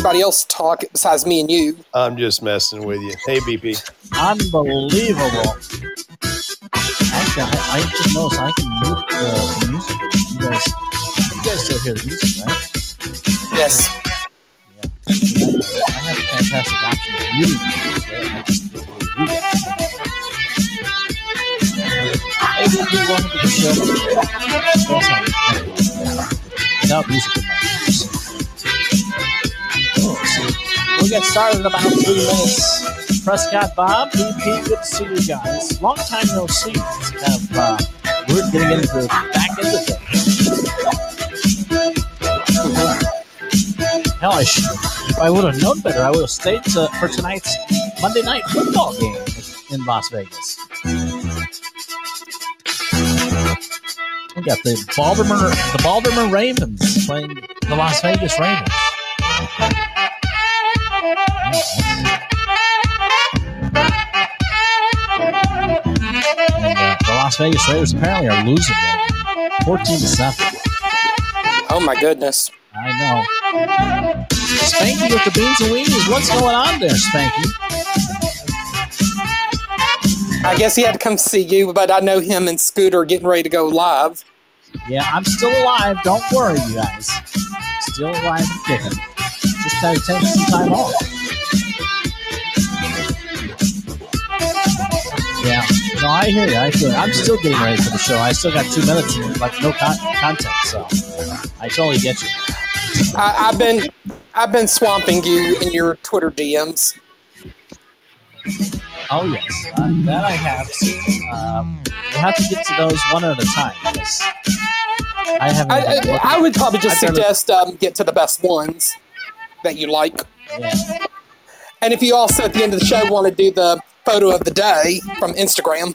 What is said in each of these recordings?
anybody else talk besides me and you. I'm just messing with you. Hey, BP. Unbelievable. Actually, I, I just noticed I can mute the, the music. You guys, you guys still hear the music, right? Yes. I have a fantastic option of muting the music. right? I just can't started in about three minutes. Prescott, Bob, BP, good to see you guys. Long time no see. Have uh, we're getting into back of things. Hell, I should. If I would have known better, I would have stayed to, for tonight's Monday night football game in Las Vegas. We got the Baltimore, the Baltimore Ravens playing the Las Vegas Raiders. Vegas Raiders apparently are losing right 14 to 7. Oh my goodness. I know. Spanky with the beans and weenies. What's going on there, Spanky? I guess he had to come see you, but I know him and Scooter are getting ready to go live. Yeah, I'm still alive. Don't worry, you guys. Still alive and kicking. Just had to take some time off. No, I hear you. I hear you. I'm still getting ready for the show. I still got two minutes like no con- content, so I totally get you. I, I've been I've been swamping you in your Twitter DMs. Oh yes, uh, that I have. Um, we'll have to get to those one at a time. I haven't. I, I, I would probably just barely- suggest um, get to the best ones that you like. Yeah. And if you also at the end of the show want to do the photo of the day from Instagram,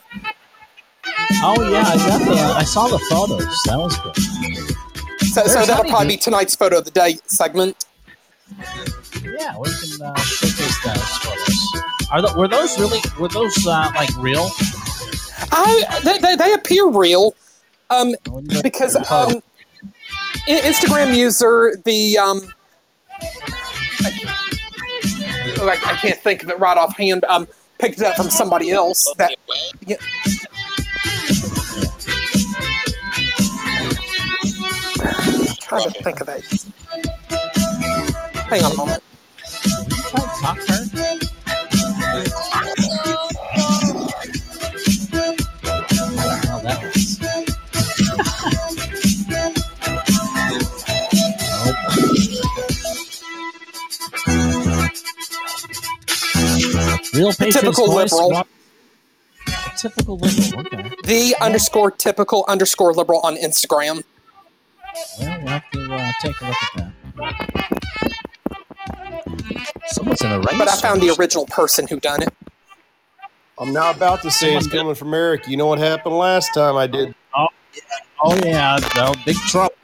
Oh yeah, I got the. I saw the photos. That was good. so, so that'll probably be tonight's photo of the day segment. Yeah, we can uh, showcase those photos. Are the, were those really? Were those uh, like real? I they, they, they appear real, um, because um, Instagram user the um, I, I can't think of it right offhand. Um, picked it up from somebody else. That yeah. trying to think of it. Hang on a moment. Real Patriots typical voice. liberal. Rob- typical liberal. Okay. The underscore typical underscore liberal on Instagram. Well, we'll have to uh, take a look at that. Someone's in a race. But I found the original person who done it. I'm now about to say it's coming from Eric. You know what happened last time I did? Oh yeah, no, big trouble.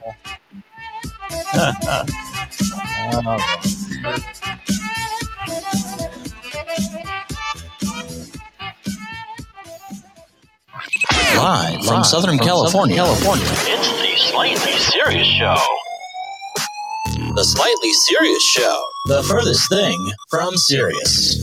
oh, Live from Southern California. California. It's the Slightly Serious Show. The Slightly Serious Show. The furthest thing from serious.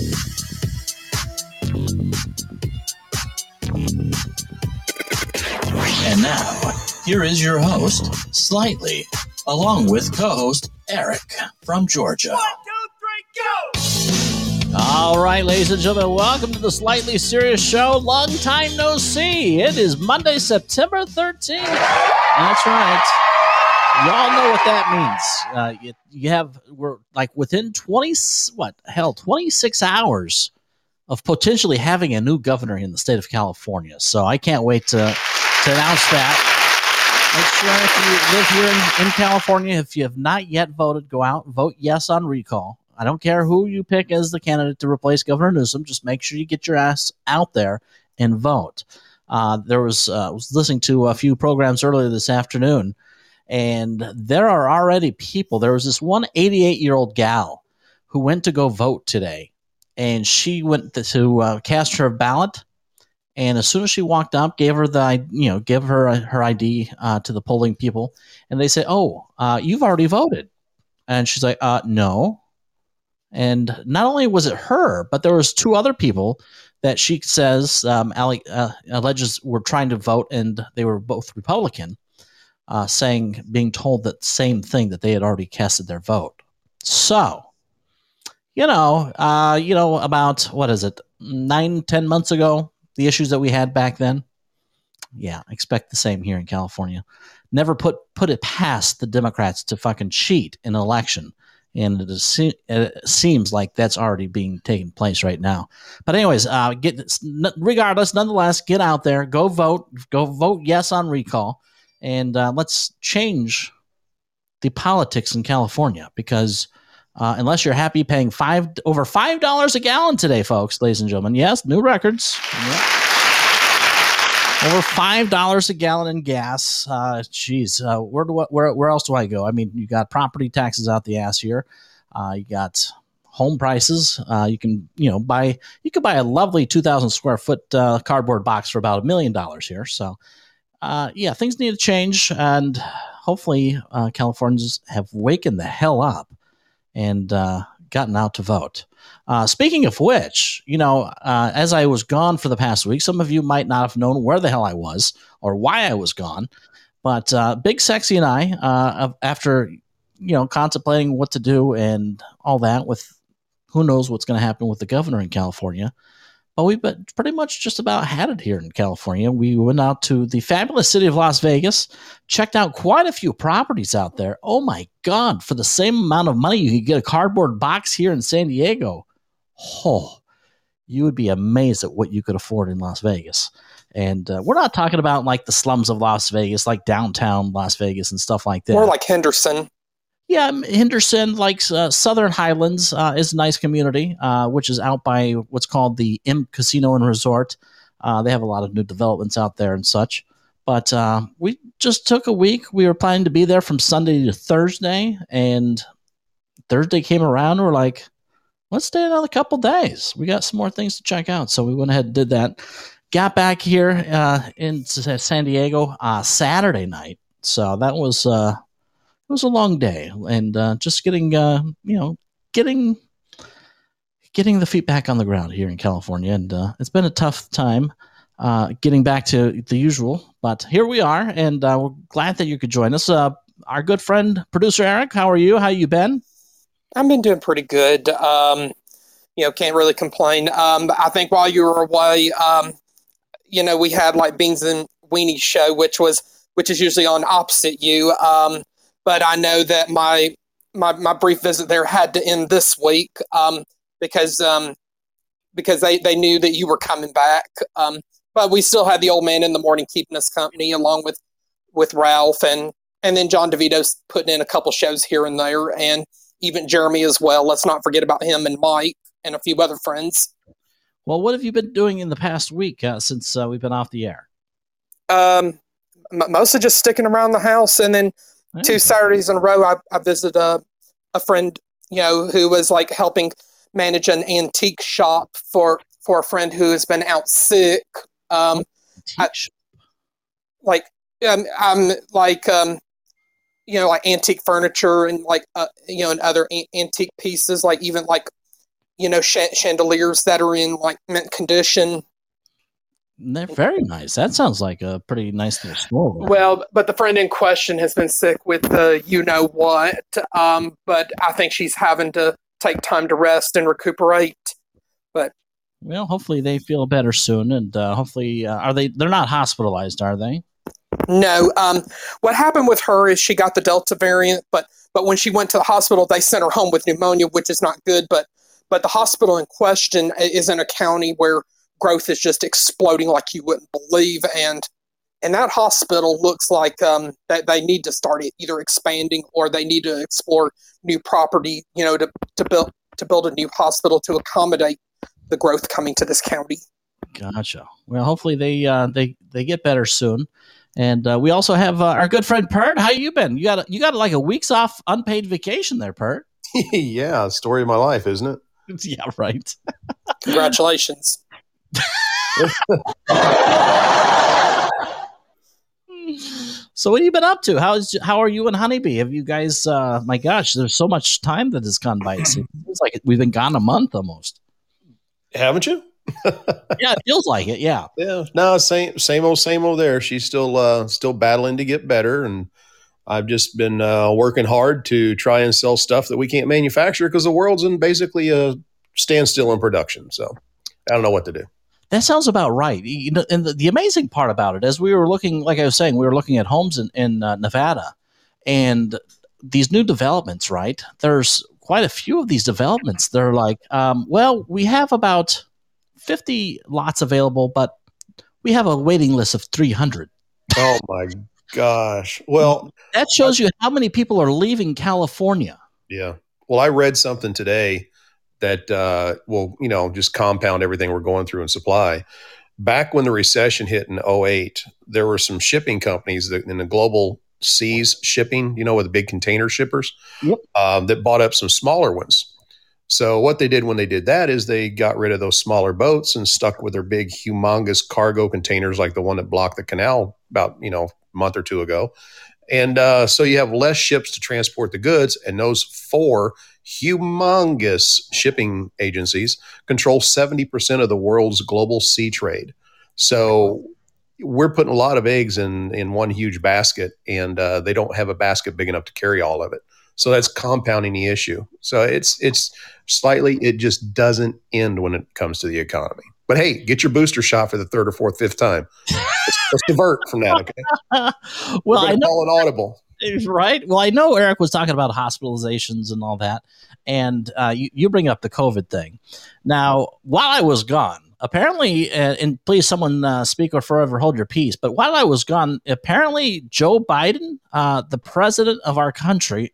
And now, here is your host, Slightly, along with co host Eric from Georgia. All All right, ladies and gentlemen, welcome to the Slightly Serious Show. Long time no see. It is Monday, September 13th. That's right. Y'all know what that means. Uh, you, you have, we're like within 20, what, hell, 26 hours of potentially having a new governor in the state of California. So I can't wait to, to announce that. Make sure if you live here in, in California, if you have not yet voted, go out, vote yes on recall. I don't care who you pick as the candidate to replace Governor Newsom. Just make sure you get your ass out there and vote. Uh, there was uh, was listening to a few programs earlier this afternoon, and there are already people. There was this one 88 year old gal who went to go vote today, and she went to, uh, cast her ballot. And as soon as she walked up, gave her the you know give her her ID uh, to the polling people, and they said, "Oh, uh, you've already voted," and she's like, uh, "No." And not only was it her, but there was two other people that she says um, uh, alleges were trying to vote, and they were both Republican, uh, saying being told that same thing that they had already casted their vote. So, you know, uh, you know about what is it, nine, ten months ago, the issues that we had back then. Yeah, expect the same here in California. Never put put it past the Democrats to fucking cheat in an election and it, is, it, seems like that's already being taken place right now. But anyways, uh, get regardless, nonetheless, get out there, go vote, go vote yes on recall, and uh, let's change the politics in California because. Uh, unless you're happy paying five over five dollars a gallon today, folks, ladies and gentlemen. Yes, new records. Over five dollars a gallon in gas. Uh, geez, uh, where do where where else do I go? I mean, you got property taxes out the ass here. Uh, you got home prices. Uh, you can you know buy you could buy a lovely two thousand square foot uh, cardboard box for about a million dollars here. So, uh, yeah, things need to change, and hopefully, uh, Californians have wakened the hell up and uh, gotten out to vote. Uh, speaking of which, you know, uh, as I was gone for the past week, some of you might not have known where the hell I was or why I was gone. But uh, Big Sexy and I, uh, after you know, contemplating what to do and all that, with who knows what's going to happen with the governor in California, but we've been pretty much just about had it here in California. We went out to the fabulous city of Las Vegas, checked out quite a few properties out there. Oh my God, for the same amount of money, you could get a cardboard box here in San Diego oh, you would be amazed at what you could afford in Las Vegas. And uh, we're not talking about like the slums of Las Vegas, like downtown Las Vegas and stuff like that. More like Henderson. Yeah, Henderson, likes uh, Southern Highlands, uh, is a nice community, uh, which is out by what's called the M Casino and Resort. Uh, they have a lot of new developments out there and such. But uh, we just took a week. We were planning to be there from Sunday to Thursday, and Thursday came around. We're like, let's stay another couple days. We got some more things to check out. So we went ahead and did that. Got back here uh, in San Diego uh, Saturday night. So that was it was a long day, and uh, just getting uh, you know getting getting the feet back on the ground here in California, and uh, it's been a tough time uh, getting back to the usual. But here we are, and uh, we're glad that you could join us. Uh, our good friend producer Eric, how are you? How you been? I've been doing pretty good. Um, you know, can't really complain. Um, I think while you were away, um, you know, we had like Beans and Weenie show, which was which is usually on opposite you. Um, but I know that my my my brief visit there had to end this week um, because um, because they they knew that you were coming back. Um, but we still had the old man in the morning keeping us company, along with with Ralph and and then John DeVito's putting in a couple shows here and there, and even Jeremy as well. Let's not forget about him and Mike and a few other friends. Well, what have you been doing in the past week uh, since uh, we've been off the air? Um, m- mostly just sticking around the house, and then two Saturdays in a row, I, I visited a, a friend, you know, who was like helping manage an antique shop for for a friend who has been out sick. Um, I, like um, I'm like um, you know, like antique furniture and like uh, you know, and other antique pieces, like even like you know, sh- chandeliers that are in like mint condition. They're very nice. That sounds like a pretty nice little store. Well, but the friend in question has been sick with the you know what. Um, but I think she's having to take time to rest and recuperate. But well, hopefully they feel better soon, and uh, hopefully, uh, are they? They're not hospitalized, are they? No. Um, what happened with her is she got the Delta variant, but but when she went to the hospital, they sent her home with pneumonia, which is not good. But but the hospital in question is in a county where growth is just exploding like you wouldn't believe, and and that hospital looks like um, that they need to start either expanding or they need to explore new property, you know, to, to build to build a new hospital to accommodate the growth coming to this county. Gotcha. Well, hopefully they uh, they they get better soon. And uh, we also have uh, our good friend Pert. How you been? You got a, you got like a week's off unpaid vacation there, Pert. yeah, story of my life, isn't it? yeah, right. Congratulations. So what have you been up to? How's how are you and Honeybee? Have you guys? Uh, my gosh, there's so much time that has gone by. It seems like we've been gone a month almost. Haven't you? yeah, it feels like it. Yeah. Yeah. No, same same old same old. There, she's still uh, still battling to get better, and I've just been uh, working hard to try and sell stuff that we can't manufacture because the world's in basically a standstill in production. So I don't know what to do. That sounds about right. You know, and the, the, amazing part about it, as we were looking, like I was saying, we were looking at homes in, in uh, Nevada, and these new developments. Right, there's quite a few of these developments. They're like, um, well, we have about 50 lots available, but we have a waiting list of 300. Oh my gosh! Well, that shows you how many people are leaving California. Yeah. Well, I read something today that uh, will, you know, just compound everything we're going through in supply. Back when the recession hit in 08, there were some shipping companies that in the global seas shipping, you know, with the big container shippers, yep. um, that bought up some smaller ones. So what they did when they did that is they got rid of those smaller boats and stuck with their big, humongous cargo containers like the one that blocked the canal about you know a month or two ago. And uh, so you have less ships to transport the goods, and those four humongous shipping agencies control 70% of the world's global sea trade. So we're putting a lot of eggs in, in one huge basket, and uh, they don't have a basket big enough to carry all of it. So that's compounding the issue. So it's it's slightly it just doesn't end when it comes to the economy. But hey, get your booster shot for the third or fourth, fifth time. let's, let's divert from that, okay? well, I know call it audible right? Well, I know Eric was talking about hospitalizations and all that, and uh, you, you bring up the COVID thing. Now, while I was gone, apparently, uh, and please, someone uh, speak or forever hold your peace. But while I was gone, apparently, Joe Biden, uh, the president of our country,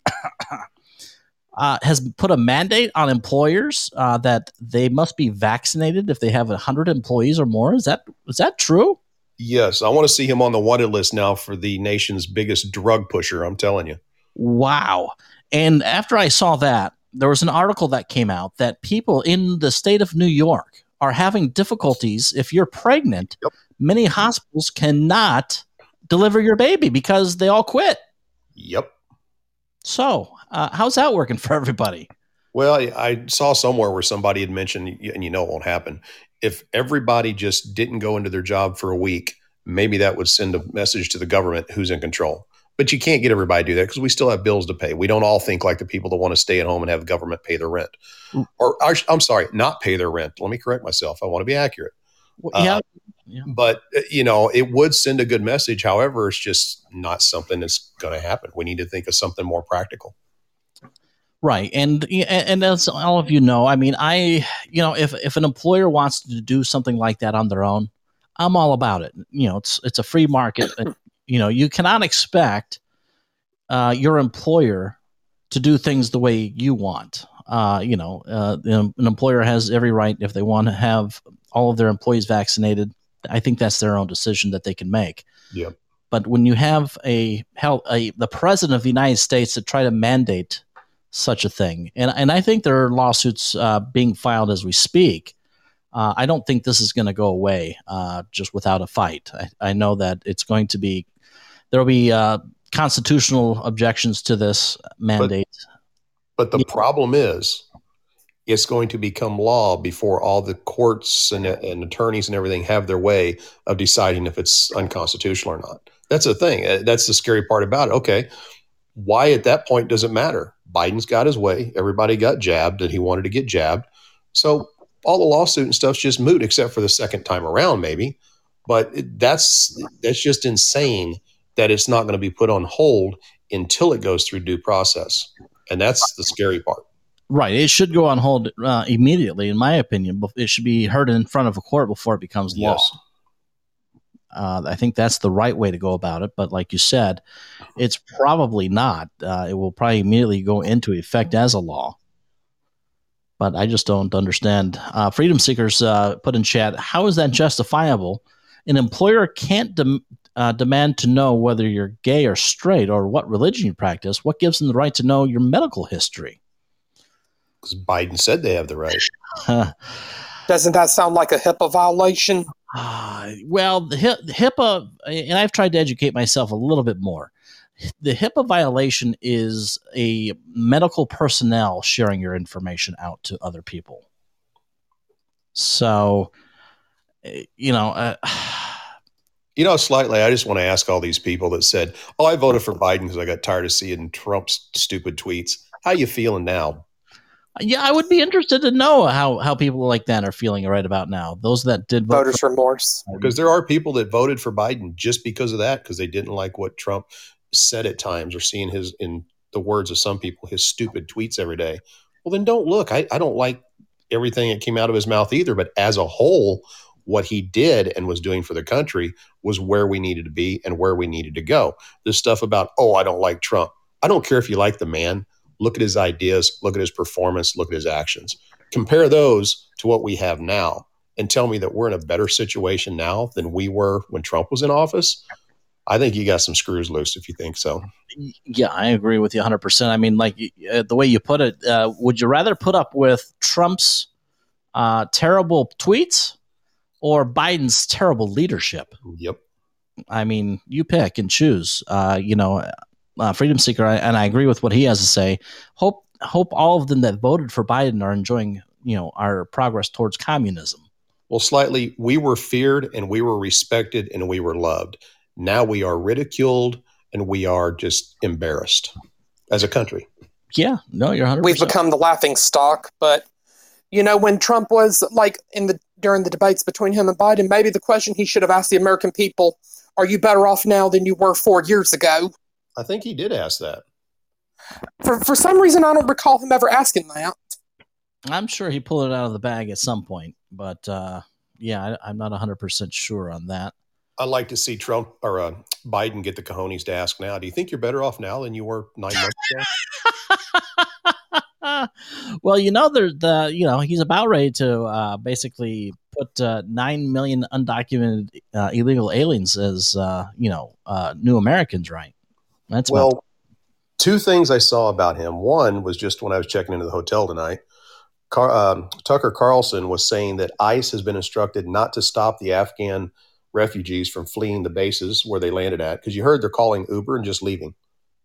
uh, has put a mandate on employers uh, that they must be vaccinated if they have hundred employees or more. Is that is that true? Yes, I want to see him on the wanted list now for the nation's biggest drug pusher. I'm telling you. Wow. And after I saw that, there was an article that came out that people in the state of New York are having difficulties. If you're pregnant, yep. many hospitals cannot deliver your baby because they all quit. Yep. So, uh, how's that working for everybody? Well, I saw somewhere where somebody had mentioned, and you know it won't happen, if everybody just didn't go into their job for a week, maybe that would send a message to the government who's in control. But you can't get everybody to do that because we still have bills to pay. We don't all think like the people that want to stay at home and have the government pay their rent. Mm. Or I'm sorry, not pay their rent. Let me correct myself. I want to be accurate. Well, yeah. Uh, yeah. But uh, you know, it would send a good message. However, it's just not something that's going to happen. We need to think of something more practical. Right. And and as all of you know, I mean, I you know, if if an employer wants to do something like that on their own, I'm all about it. You know, it's it's a free market. you know, you cannot expect uh, your employer to do things the way you want. Uh, you know, uh, an employer has every right if they want to have all of their employees vaccinated. I think that's their own decision that they can make. Yep. But when you have a, a the president of the United States to try to mandate such a thing. And and I think there are lawsuits uh, being filed as we speak. Uh, I don't think this is going to go away uh, just without a fight. I, I, know that it's going to be there will be uh, constitutional objections to this mandate. But, but the yeah. problem is, it's going to become law before all the courts and, and attorneys and everything have their way of deciding if it's unconstitutional or not. That's the thing. That's the scary part about it. Okay, why at that point does it matter? Biden's got his way. Everybody got jabbed and he wanted to get jabbed. So all the lawsuit and stuff's just moot, except for the second time around, maybe. But it, that's that's just insane that it's not going to be put on hold until it goes through due process, and that's the scary part. Right. It should go on hold uh, immediately, in my opinion. It should be heard in front of a court before it becomes law. Yes. Uh, I think that's the right way to go about it. But like you said, it's probably not. Uh, it will probably immediately go into effect as a law. But I just don't understand. Uh, Freedom Seekers uh, put in chat how is that justifiable? An employer can't dem- uh, demand to know whether you're gay or straight or what religion you practice. What gives them the right to know your medical history? Because Biden said they have the right. Doesn't that sound like a HIPAA violation? Ah, well, the HIPAA, and I've tried to educate myself a little bit more. The HIPAA violation is a medical personnel sharing your information out to other people. So, you know, uh, You know, slightly, I just want to ask all these people that said, "Oh, I voted for Biden because I got tired of seeing Trump's stupid tweets." How you feeling now? Yeah, I would be interested to know how, how people like that are feeling right about now. Those that did vote Voters for, remorse. Because there are people that voted for Biden just because of that, because they didn't like what Trump said at times, or seeing his, in the words of some people, his stupid tweets every day. Well, then don't look. I, I don't like everything that came out of his mouth either. But as a whole, what he did and was doing for the country was where we needed to be and where we needed to go. This stuff about, oh, I don't like Trump. I don't care if you like the man. Look at his ideas, look at his performance, look at his actions. Compare those to what we have now and tell me that we're in a better situation now than we were when Trump was in office. I think you got some screws loose if you think so. Yeah, I agree with you 100%. I mean, like uh, the way you put it, uh, would you rather put up with Trump's uh, terrible tweets or Biden's terrible leadership? Yep. I mean, you pick and choose. Uh, you know, uh, Freedom Seeker, and I agree with what he has to say. Hope hope all of them that voted for Biden are enjoying, you know, our progress towards communism. Well, slightly, we were feared and we were respected and we were loved. Now we are ridiculed and we are just embarrassed as a country. Yeah, no, you're 100%. We've become the laughing stock. But you know, when Trump was like in the during the debates between him and Biden, maybe the question he should have asked the American people: Are you better off now than you were four years ago? I think he did ask that. For for some reason, I don't recall him ever asking that. I'm sure he pulled it out of the bag at some point, but uh, yeah, I, I'm not 100% sure on that. I'd like to see Trump or uh, Biden get the cojones to ask now. Do you think you're better off now than you were nine months ago? well, you know, there's the you know he's about ready to uh, basically put uh, nine million undocumented uh, illegal aliens as uh, you know uh, new Americans, right? That's about- Well, two things I saw about him. One was just when I was checking into the hotel tonight. Car, um, Tucker Carlson was saying that ICE has been instructed not to stop the Afghan refugees from fleeing the bases where they landed at because you heard they're calling Uber and just leaving.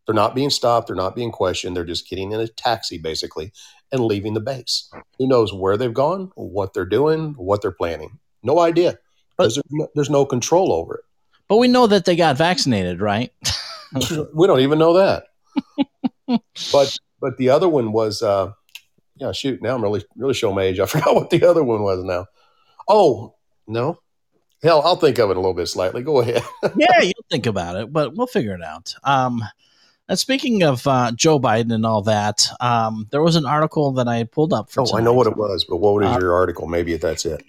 They're not being stopped. They're not being questioned. They're just getting in a taxi basically and leaving the base. Who knows where they've gone, what they're doing, what they're planning? No idea. Because there's, no, there's no control over it. but we know that they got vaccinated, right? we don't even know that. but but the other one was uh yeah, shoot, now I'm really really showing my age. I forgot what the other one was now. Oh, no. Hell, I'll think of it a little bit slightly. Go ahead. yeah, you'll think about it, but we'll figure it out. Um, and speaking of uh, Joe Biden and all that, um, there was an article that I had pulled up for. Oh, I know what it was, but what is Uh, your article? Maybe that's it.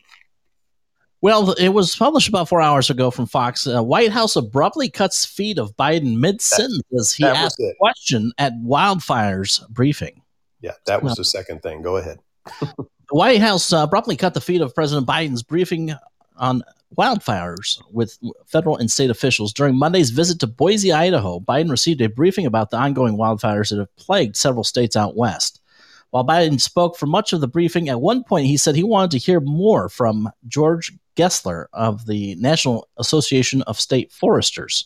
Well, it was published about four hours ago from Fox. Uh, White House abruptly cuts feed of Biden mid sentence as he asked a question at wildfires briefing. Yeah, that was the second thing. Go ahead. The White House uh, abruptly cut the feed of President Biden's briefing on wildfires with federal and state officials during Monday's visit to Boise, Idaho. Biden received a briefing about the ongoing wildfires that have plagued several states out west. While Biden spoke for much of the briefing, at one point he said he wanted to hear more from George Gessler of the National Association of State Foresters.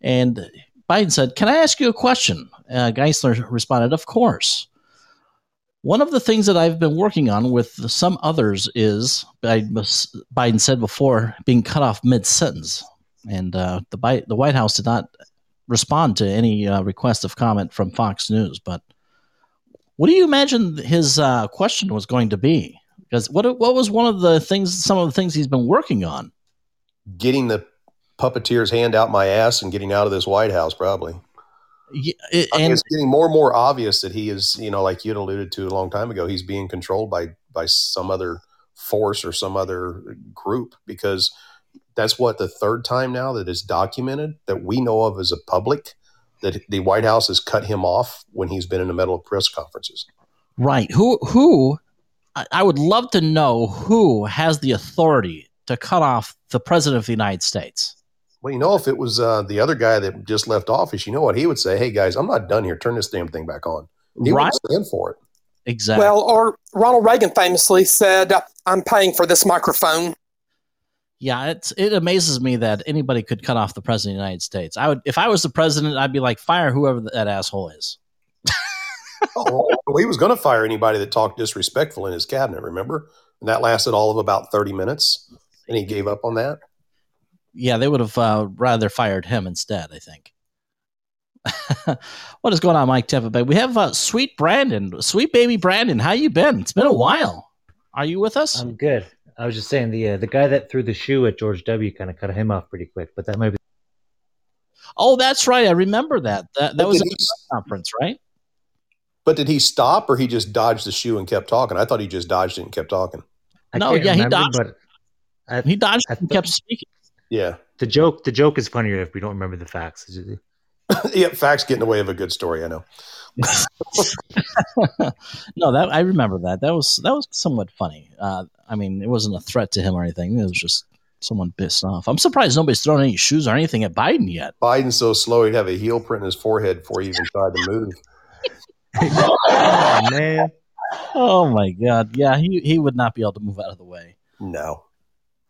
And Biden said, Can I ask you a question? Uh, Geissler responded, Of course. One of the things that I've been working on with some others is, Biden said before, being cut off mid sentence. And uh, the, the White House did not respond to any uh, request of comment from Fox News. But what do you imagine his uh, question was going to be? Because what what was one of the things, some of the things he's been working on? Getting the puppeteer's hand out my ass and getting out of this White House, probably. Yeah, it- I mean, and it's getting more and more obvious that he is, you know, like you'd alluded to a long time ago, he's being controlled by by some other force or some other group because that's what the third time now that is documented that we know of as a public that the White House has cut him off when he's been in the middle of press conferences. right, who who? I, I would love to know who has the authority to cut off the president of the United States. Well, you know, if it was uh, the other guy that just left office, you know what he would say? Hey, guys, I'm not done here. Turn this damn thing back on. He right, would stand for it. exactly. Well, or Ronald Reagan famously said, "I'm paying for this microphone." Yeah, it's it amazes me that anybody could cut off the president of the United States. I would if I was the president, I'd be like, fire whoever that asshole is. Oh, he was going to fire anybody that talked disrespectful in his cabinet, remember? And that lasted all of about 30 minutes. And he gave up on that. Yeah, they would have uh, rather fired him instead. I think. what is going on, Mike Tampa Bay? We have uh, sweet Brandon, sweet baby Brandon. How you been? It's been a while. Are you with us? I'm good. I was just saying the uh, the guy that threw the shoe at George W. kind of cut him off pretty quick, but that might be oh, that's right. I remember that. That that was a he- press conference, right? But did he stop or he just dodged the shoe and kept talking? I thought he just dodged it and kept talking. I No, can't yeah, he remember, dodged- But I, He dodged and thought- kept speaking. Yeah. the joke the joke is funnier if we don't remember the facts. yeah. Facts get in the way of a good story. I know. no, that I remember that. That was that was somewhat funny. Uh, I mean, it wasn't a threat to him or anything. It was just someone pissed off. I'm surprised nobody's thrown any shoes or anything at Biden yet. Biden's so slow, he'd have a heel print in his forehead before he even tried to move. oh man, Oh my god, yeah, he he would not be able to move out of the way. No.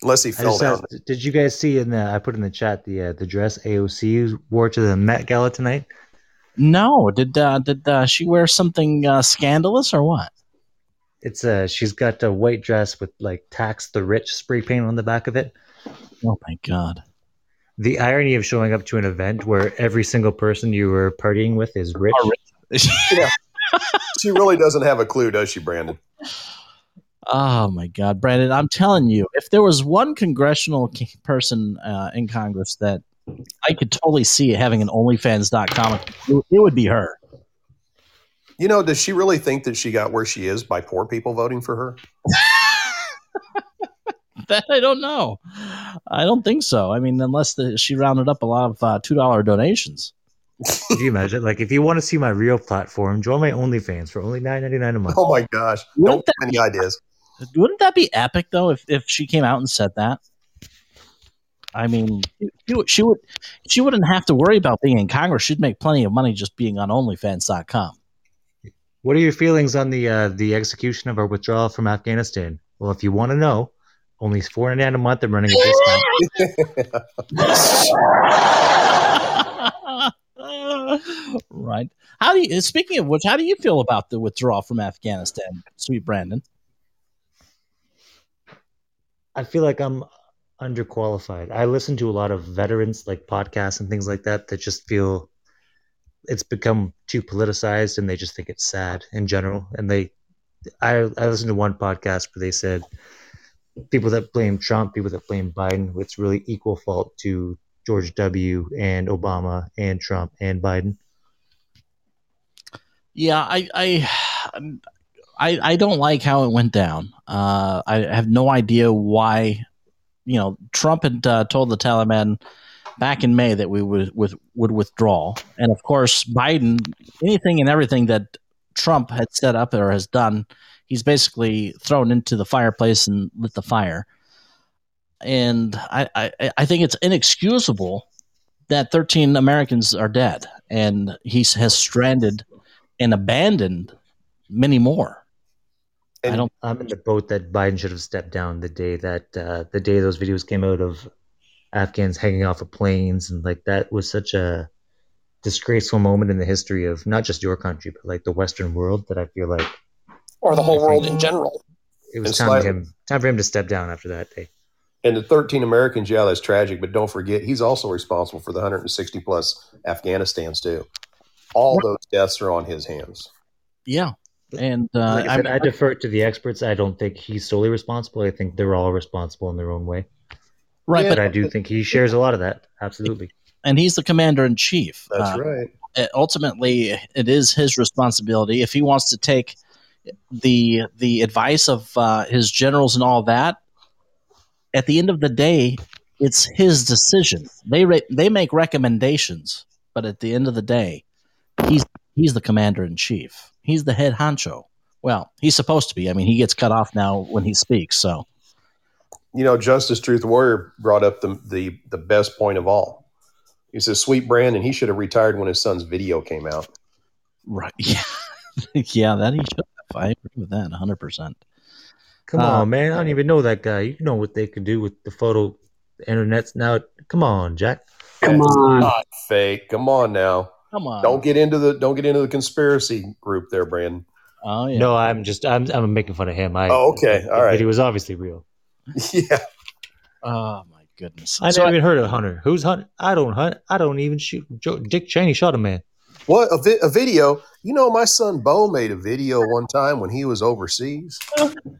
Unless he fell down. asked, did you guys see in the I put in the chat the uh, the dress AOC wore to the Met Gala tonight? No, did uh, did uh, she wear something uh, scandalous or what? It's uh she's got a white dress with like tax the rich spray paint on the back of it. Oh my god. The irony of showing up to an event where every single person you were partying with is rich. Are She really doesn't have a clue, does she, Brandon? Oh my God, Brandon! I'm telling you, if there was one congressional person uh, in Congress that I could totally see having an OnlyFans.com, it, it would be her. You know, does she really think that she got where she is by poor people voting for her? That I don't know. I don't think so. I mean, unless the, she rounded up a lot of uh, two dollar donations. Could you imagine? Like, if you want to see my real platform, join my OnlyFans for only nine ninety nine a month. Oh my gosh. Wouldn't Don't have any ideas. Wouldn't that be epic though? If if she came out and said that. I mean, she, would- she would she wouldn't have to worry about being in Congress. She'd make plenty of money just being on OnlyFans.com. What are your feelings on the uh, the execution of our withdrawal from Afghanistan? Well, if you want to know, only four ninety nine a month. I'm running a discount. right. How do you? Speaking of which, how do you feel about the withdrawal from Afghanistan, sweet Brandon? I feel like I'm underqualified. I listen to a lot of veterans like podcasts and things like that that just feel it's become too politicized and they just think it's sad in general. And they, I, I listened to one podcast where they said people that blame Trump, people that blame Biden, it's really equal fault to George W. and Obama and Trump and Biden. Yeah, I I I, I don't like how it went down. Uh, I have no idea why. You know, Trump had uh, told the Taliban back in May that we would with, would withdraw, and of course, Biden, anything and everything that Trump had set up or has done, he's basically thrown into the fireplace and lit the fire. And I, I, I think it's inexcusable that 13 Americans are dead, and he has stranded and abandoned many more. And I don't. I'm in the boat that Biden should have stepped down the day that uh, the day those videos came out of Afghans hanging off of planes and like that was such a disgraceful moment in the history of not just your country but like the Western world that I feel like or the whole world in general. it was time for him time for him to step down after that day. And the 13 Americans, yeah, that's tragic. But don't forget, he's also responsible for the 160 plus Afghanistans, too. All those deaths are on his hands. Yeah, And uh, Like I, I, said, I defer to the experts. I don't think he's solely responsible. I think they're all responsible in their own way. right, Yeah. But but I do think he shares a lot of that. Absolutely. and he's the commander in chief. That's Uh, right. uh, ultimately it is his responsibility if he wants to take the the advice of uh, his generals and all that at the end of the day it's his decision. They re- they make recommendations but at the end of the day he's he's the commander in chief. He's the head honcho. Well he's supposed to be. I mean he gets cut off now when he speaks so. You know, Justice Truth Warrior brought up the the the best point of all. He says, "Sweet Brandon, he should have retired when his son's video came out." right. Yeah yeah that he should have. I agree with that 100% Come Uh, on, man. I don't even know that guy. You know what they could do with the photo the internet's now. Come on, Jack. Come That's on. not fake. Come on now. come on Don't get into the don't get into the conspiracy group there, Brandon. oh yeah No, I'm just I'm I'm making fun of him. I, Oh, okay. All right. He was obviously real. yeah. Oh my goodness! I So never even heard of Hunter. Who's Hunter? I don't hunt. I don't even shoot. Joe, Dick Cheney shot a man. What a, vi- a video? You know, my son Bo made a video one time when he was overseas.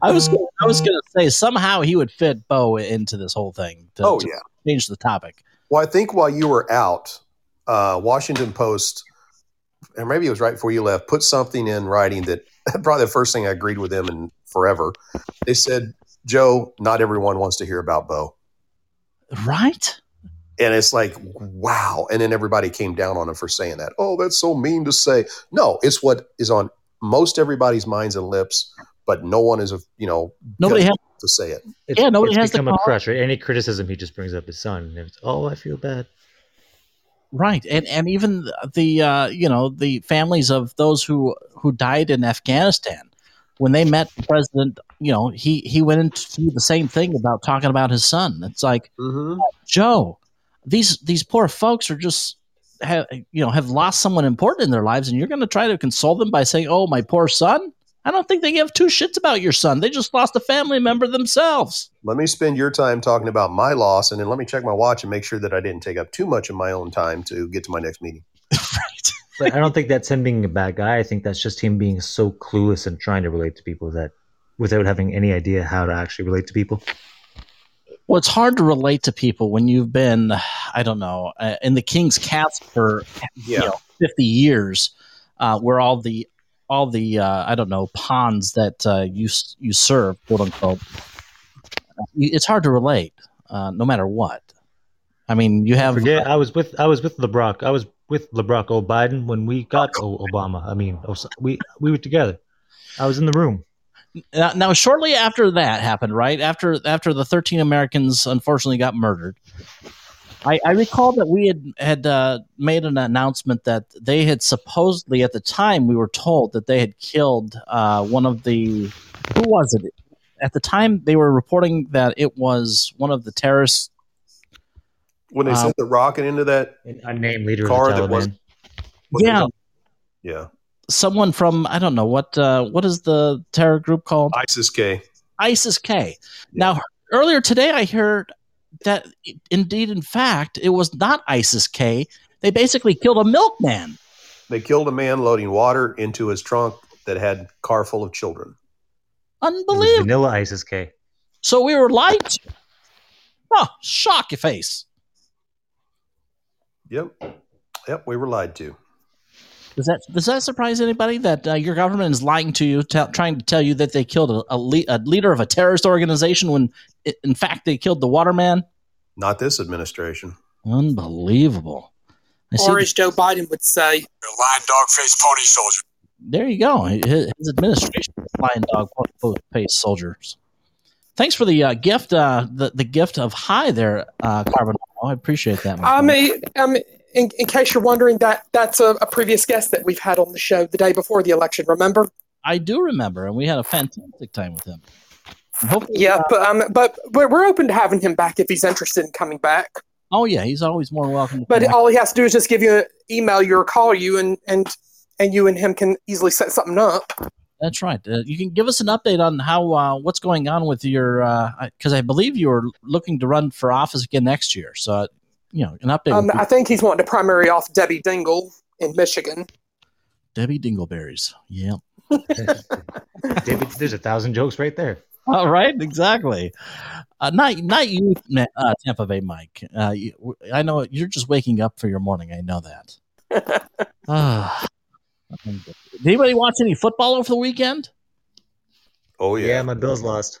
I was gonna, I was going to say somehow he would fit Bo into this whole thing. To, Oh to yeah. change the topic. Well, I think while you were out, uh, Washington Post, and maybe it was right before you left, put something in writing that probably the first thing I agreed with them in forever. They said, "Joe, not everyone wants to hear about Bo," Right? And it's like, wow. And then everybody came down on him for saying that. Oh, that's so mean to say. No, it's what is on most everybody's minds and lips, but no one is, a you know, Nobody has. to say it. It's, Yeah, nobody it's has the become a power. crush, right? Any criticism, he just brings up his son. And it's, oh, I feel bad. Right, and and even the uh, you know the families of those who who died in Afghanistan when they met the president, you know he he went into the same thing about talking about his son. It's like Mm-hmm. Joe, these these poor folks are just have you know have lost someone important in their lives, and you're going to try to console them by saying, "Oh, my poor son." I don't think they give two shits about your son. They just lost a family member themselves. Let me spend your time talking about my loss, and then let me check my watch and make sure that I didn't take up too much of my own time to get to my next meeting. right. But I don't think that's him being a bad guy. I think that's just him being so clueless and trying to relate to people that without having any idea how to actually relate to people. Well, it's hard to relate to people when you've been, I don't know, uh, in the king's cats for you know, 50 years, uh, where all the all the uh, I don't know ponds that uh, you you serve, quote unquote. It's hard to relate, uh, no matter what. I mean, you have Forget, I was with I was with LeBrock. I was with LeBrock O. Biden when we got o- Obama. I mean, we we were together. I was in the room. Now, now shortly after that happened right after after the 13 americans unfortunately got murdered i, I recall that we had had uh, made an announcement that they had supposedly at the time we were told that they had killed uh, one of the who was it? At the time they were reporting that it was one of the terrorists. When they Uh, sent the rocket into that, An unnamed leader Car of the that was- Taliban. yeah. Yeah, someone from i don't know what uh, what is the terror group called ISIS K. ISIS K. Now, earlier today, I heard that indeed, in fact, it was not ISIS K. They basically killed a milkman. They killed a man loading water into his trunk that had car full of children. Unbelievable. Vanilla ISIS K. So we were lied to. Oh, shock your face. Yep, yep, we were lied to. Does that does that surprise anybody that uh, your government is lying to you, tell trying to tell you that they killed a, a, le- a leader of a terrorist organization when, i in fact, they killed the waterman? Not this administration. Unbelievable. I Or as Joe Biden would say, Lion dog faced pony soldier. There you go. His, his administration, lion dog, face soldiers. Thanks for the uh, gift, uh, the the gift of hi there, uh, Carbon. I appreciate that. my I mean, um, in, in case you're wondering, that that's a, a previous guest that we've had on the show the day before the election. Remember? I do remember, and we had a fantastic time with him. Hopefully, Yeah, uh, but um, but we're open to having him back if he's interested in coming back. oh yeah, he's always more welcome. To But all he has to do is just give you an email you or call you, and and and you and him can easily set something up. That's right. Uh, you can give us an update on how uh, what's going on with your because I believe you are looking to run for office again next year. So uh, you know, an update. Um, be I think he's wanting to primary off Debbie Dingell in Michigan. Debbie Dingleberries. Yeah. David, there's a thousand jokes right there. All right, exactly. Uh, not not you, uh, Tampa Bay Mike. Uh, you, I know you're just waking up for your morning. I know that. Did anybody watch any football over the weekend? Oh Yeah, yeah, my Bills lost.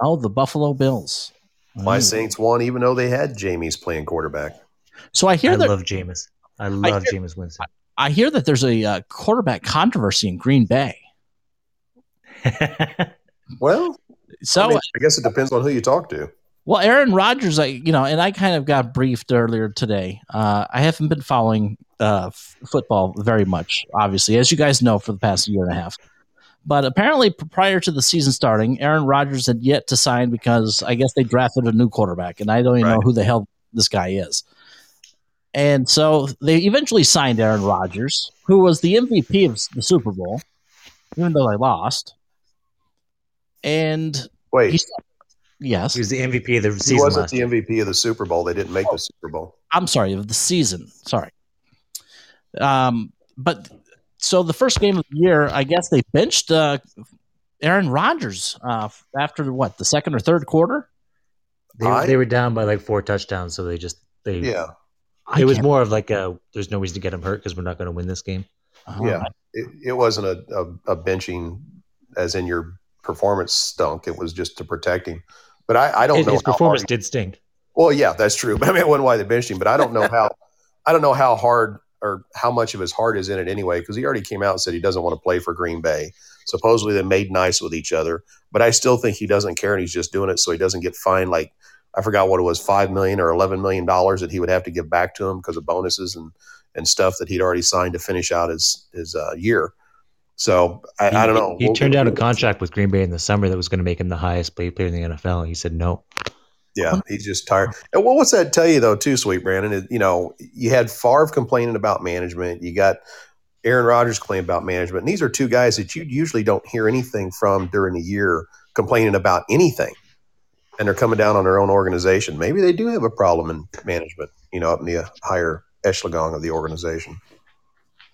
Oh, the Buffalo Bills. My Mm. Saints won, even though they had Jameis playing quarterback. So I hear I that love Jameis. I love hear- Jameis Winston. I hear that there's a uh, quarterback controversy in Green Bay. Well, So I, mean, I guess it depends on who you talk to. Well, Aaron Rodgers, I you know, and I kind of got briefed earlier today. Uh, I haven't been following uh, f- football very much, obviously, as you guys know, for the past year and a half. But apparently, prior to the season starting, Aaron Rodgers had yet to sign because I guess they drafted a new quarterback, and I don't even know who the hell this guy is. And so they eventually signed Aaron Rodgers, who was the MVP of the Super Bowl, even though they lost. And Wait, he's yes, He was the MVP of the he wasn't last the year. MVP of the Super Bowl. They didn't make the Super Bowl. I'm sorry, of the season. Sorry. Um, but so the first game of the year, I guess they benched uh, Aaron Rodgers uh, after what the second or third quarter. They, I- they were down by like four touchdowns, so they just they. Yeah, I It was more of like a. There's no reason to get him hurt because we're not going to win this game. oh, yeah. It, it wasn't a, a, a benching, as in your performance stunk. It was just to protect him. But I, I don't His, know his how performance hard- did stink. Well, yeah, that's true. But I mean, it wasn't why they benched him. But I don't know how. I don't know how hard or how much of his heart is in it anyway, because he already came out and said he doesn't want to play for Green Bay. Supposedly they made nice with each other, but I still think he doesn't care and he's just doing it so he doesn't get fined like I forgot what it was, five million or eleven million dollars that he would have to give back to him because of bonuses and and stuff that he'd already signed to finish out his his uh, year. So I, I don't know. He We'll- turned down a contract with Green Bay in the summer that was going to make him the highest paid player in the NFL. He said no. Yeah, um, he's just tired. And well, what's that tell you though, too, sweet Brandon? Is, you know, you had Favre complaining about management. You got Aaron Rodgers complaining about management. And these are two guys that you usually don't hear anything from during the year complaining about anything. And they're coming down on their own organization. Maybe they do have a problem in management, you know, up in the higher echelon of the organization.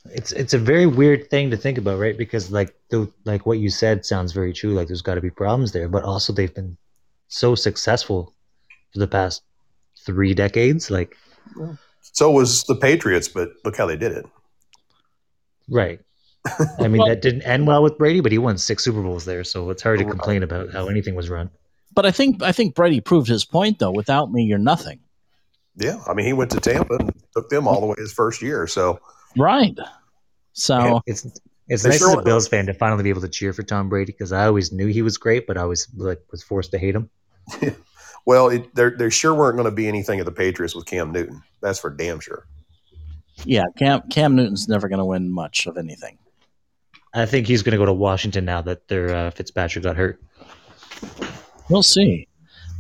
It's it's a very weird thing to think about, right? Because like the like what you said sounds very true. Like there's got to be problems there, but also they've been so successful for the past three decades. Like So was the Patriots, but look how they did it. right. I mean Well- that didn't end well with Brady, but he won six Super Bowls there, so it's hard to complain about how anything was run. But I think I think Brady proved his point though. Without me, you're nothing. Yeah. I mean, he went to Tampa and took them all the way his first year. So, Right. So It's it's They nice sure as a were. Bills fan to finally be able to cheer for Tom Brady because I always knew he was great, but I was like was forced to hate him. well, it, there, there sure weren't going to be anything of the Patriots with Cam Newton. That's for damn sure. yeah, Cam Cam Newton's never going to win much of anything. I think he's going to go to Washington now that their uh, Fitzpatrick got hurt. We'll see.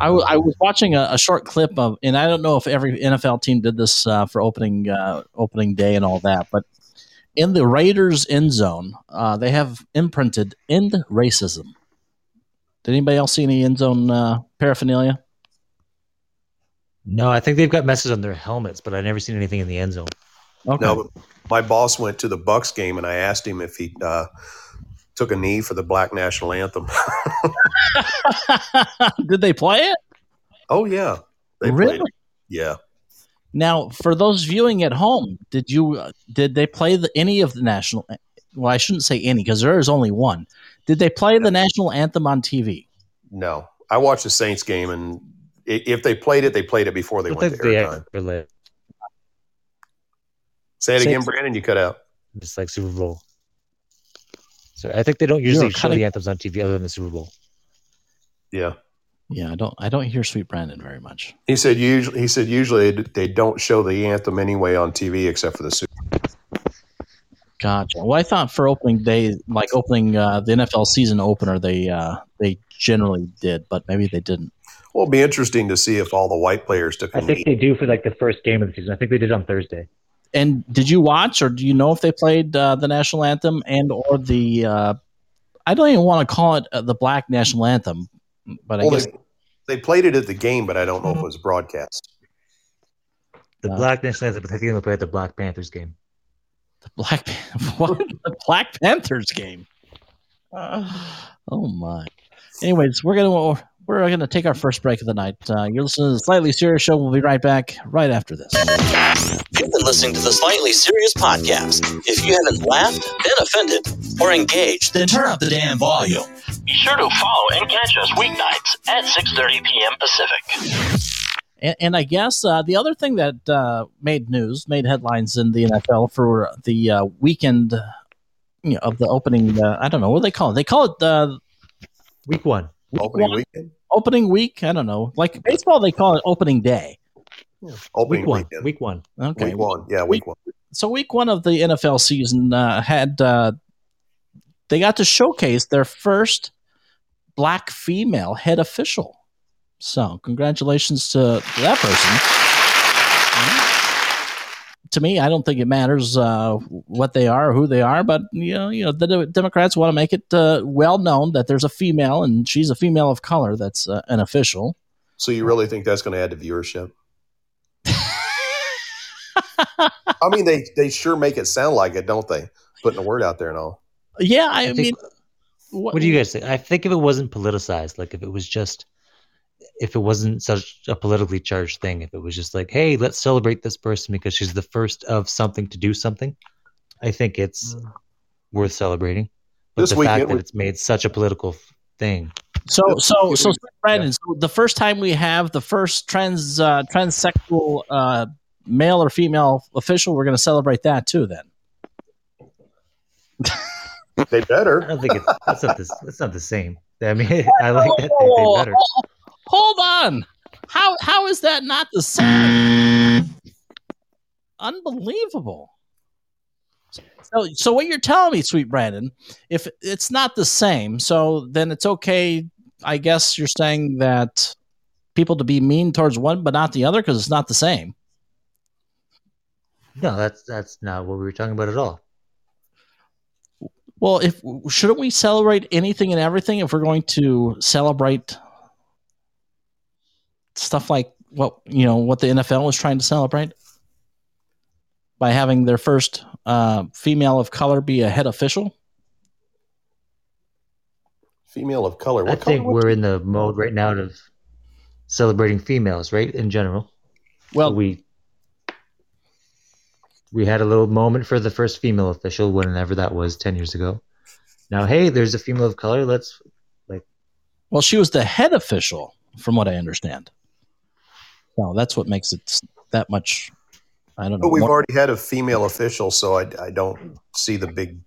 I, w- I was watching a, a short clip of, and I don't know if every NFL team did this uh, for opening uh, opening day and all that, but in the Raiders end zone, uh, they have imprinted "end racism." Did anybody else see any end zone uh, paraphernalia? No, I think they've got messes on their helmets, but I've never seen anything in the end zone. Okay. No, my boss went to the Bucks game, and I asked him if he uh, took a knee for the Black National Anthem. did they play it? oh yeah, they really? played it. Yeah, Now, for those viewing at home, did you uh, did they play the, any of the national? Well, I shouldn't say any because there is only one. Did they play the national anthem on TV? no, I watched the Saints game, and i- if they played it, they played it before they I went think to they airtime. are like, Say it Say- again, Brandon. You cut out. just like Super Bowl. So I think they don't usually show cutting- the anthems on TV other than the Super Bowl. Yeah, Yeah, I don't. I don't hear Sweet Brandon very much. he said usually. He said usually they don't show the anthem anyway on TV except for the Super. Gotcha. Well, I thought for opening day, like opening uh, the NFL season opener, they uh, they generally did, but maybe they didn't. Well, it'll be interesting to see if all the white players took a I knee. think they do for like the first game of the season. I think they did on Thursday. And did you watch, or do you know if they played uh, the national anthem and or the? Uh, I don't even want to call it uh, the Black National Anthem, but I Well, guess they, they played it at the game, but I don't know if it was broadcast. The Wow. Black National Anthem, I think they played at the Black Panthers game. the Black what the Black Panthers game. oh my. Anyways, we're gonna we're gonna take our first break of the night. Uh, you're listening to the Slightly Serious Show. We'll be right back right after this. You've been listening to the Slightly Serious Podcast. If you haven't laughed, been offended, or engaged, then turn up the damn volume. Be sure to follow and catch us weeknights at 6:30 p.m. Pacific. And, and I guess uh, the other thing that uh, made news, made headlines in the NFL for the uh, weekend you know, of the opening. Uh, I don't know what they call it. They call it the Week one. Opening one. weekend. opening week. I don't know. Like baseball, they call it opening day. Opening Week one. weekend. Week one. Okay. Week one. Yeah, week one. so week one of the NFL season uh, had uh, they got to showcase their first black female head official. So congratulations to, to that person. To me, I don't think it matters uh, what they are or who they are, but you know, you know, the De- Democrats want to make it uh, well known that there's a female and she's a female of color that's uh, an official. So you really think that's going to add to viewership? I mean, they they sure make it sound like it, don't they? Putting the word out there and all. Yeah, I, I mean, think- What do you guys think? I think if it wasn't politicized, like if it was just, if it wasn't such a politically charged thing, if it was just like, hey, let's celebrate this person because she's the first of something to do something, I think it's worth celebrating. But This the weekend fact that we- it's made such a political thing, So, so, so, Yeah. Brandon. So, the first time we have the first trans uh, transsexual uh, male or female official, we're going to celebrate that too. Then, They better. I don't think it's that's not this. That's not the same. I mean, I like that they, they better. Hold on. How how is that not the same? Unbelievable. So, so what you're telling me, sweet Brandon, if it's not the same, so then it's okay. I guess you're saying that people to be mean towards one but not the other because it's not the same. No, that's that's not what we were talking about at all. Well, if shouldn't we celebrate anything and everything if we're going to celebrate stuff like what you know what the NFL was trying to celebrate by having their first uh, female of color be a head official? Female of color. What I think color? we're in the mode right now of celebrating females, right? In general. Well, we we had a little moment for the first female official, whenever that was, ten years ago. Now, hey, there's a female of color. Let's like. well, she was the head official, from what I understand. So that's what makes it that much. I don't know. But we've more- already had a female official, so I, I don't see the big.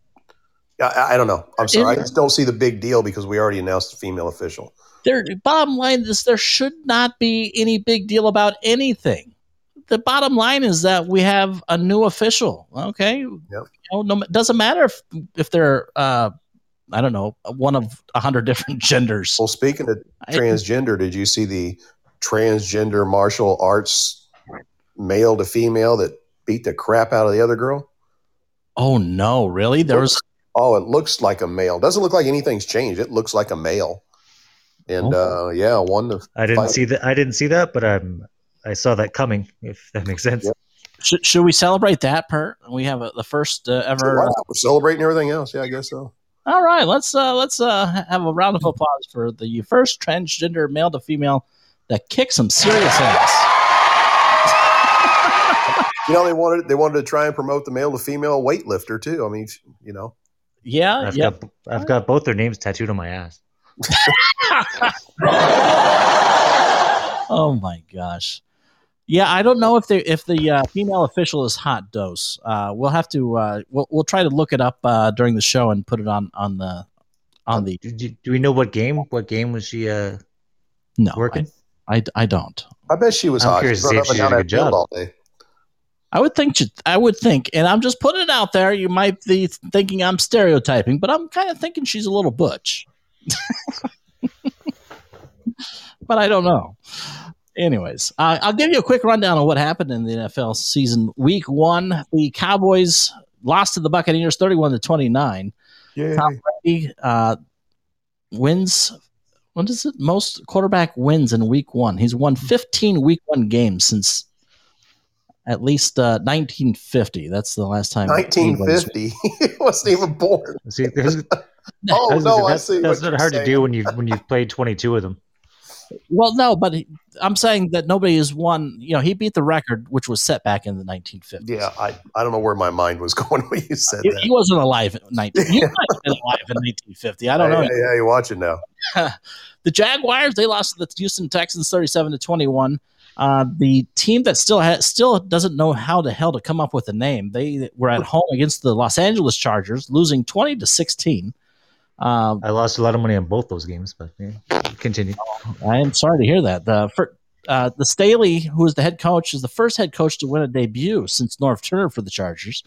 I, I don't know. I'm sorry. I just don't see the big deal because we already announced a female official. there bottom line is there should not be any big deal about anything the bottom line is that we have a new official okay you know, no, doesn't matter if if they're uh i don't know one of a hundred different genders Well, speaking of transgender, did you see the transgender martial arts male to female that beat the crap out of the other girl? oh no really there was Oh, it looks like a male. Doesn't look like anything's changed. It looks like a male. And uh, yeah, one to I didn't fight. see that. I didn't see that, but um, I saw that coming. If that makes sense. Yep. should, should we celebrate that per we have a, the first uh, ever Why not? We're celebrating everything else. Yeah, I guess so. All right, let's uh, let's uh, have a round of applause for the first transgender male to female that kicks some serious ass. You know, they wanted they wanted to try and promote the male to female weightlifter too. I mean, you know, Yeah, I've yeah. got I've got both their names tattooed on my ass. Oh my gosh. Yeah, I don't know if they if the uh, female official is hot dose. Uh, we'll have to uh, we'll we'll try to look it up uh, during the show and put it on on the on the Do, do, do we know what game? What game was she uh, no working? I, I, I don't. I bet she was I'm hot. curious to see if she down did a good job. all day. I would think you- I would think, and I'm just putting it out there. You might be thinking I'm stereotyping, but I'm kind of thinking she's a little butch. but I don't know. Anyways, uh, I'll give you a quick rundown of what happened in the NFL season. Week one, the Cowboys lost to the Buccaneers, thirty-one to twenty-nine. Yeah. Tom Brady uh, wins. What is it? Most quarterback wins in Week one. He's won fifteen Week one games since at least uh, 1950. That's the last time. 1950. he wasn't even born. See, Oh I no, gonna I that's, see. That's what not you're hard to do when you when you've played 22 of them. Well, no, but he, I'm saying that nobody has won. You know, he beat the record, which was set back in the 1950s. Yeah, I, I don't know where my mind was going when you said He, that. he wasn't alive in 19. He might have been alive in 1950. I don't know. Hey, hey, hey, watch it now. The Jaguars they lost to the Houston Texans 37 to 21. Uh, the team that still has still doesn't know how the hell to come up with a name. They were at home against the Los Angeles Chargers, losing 20 to 16. Um, I lost a lot of money on both those games, but yeah, continue. I am sorry to hear that. The for, uh, the Staley, who is the head coach, is the first head coach to win a debut since Norv Turner for the Chargers.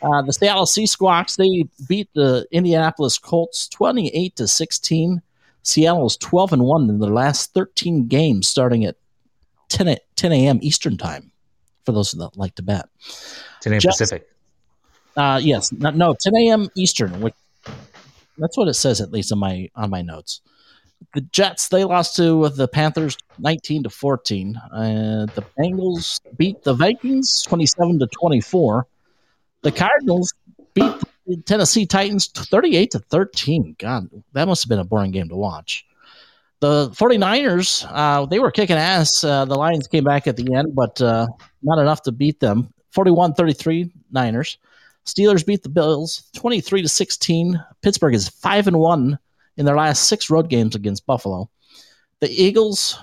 Uh, the Seattle Sea Squawks they beat the Indianapolis Colts twenty eight to sixteen. Seattle is twelve and one in their last thirteen games, starting at 10, a- 10 a.m. Eastern time. For those that like to bet, 10 a.m. Pacific. uh, yes, no, no, 10 a.m. Eastern. Which that's what it says at least on my on my notes. The Jets they lost to the Panthers 19 to 14. Uh, the Bengals beat the Vikings 27 to 24. The Cardinals beat the Tennessee Titans 38 to 13. God, that must have been a boring game to watch. The 49ers, uh, they were kicking ass. Uh, the Lions came back at the end, but uh, not enough to beat them. 41 33 Niners. Steelers beat the Bills 23 to 16. Pittsburgh is 5 and 1 in their last 6 road games against Buffalo. The Eagles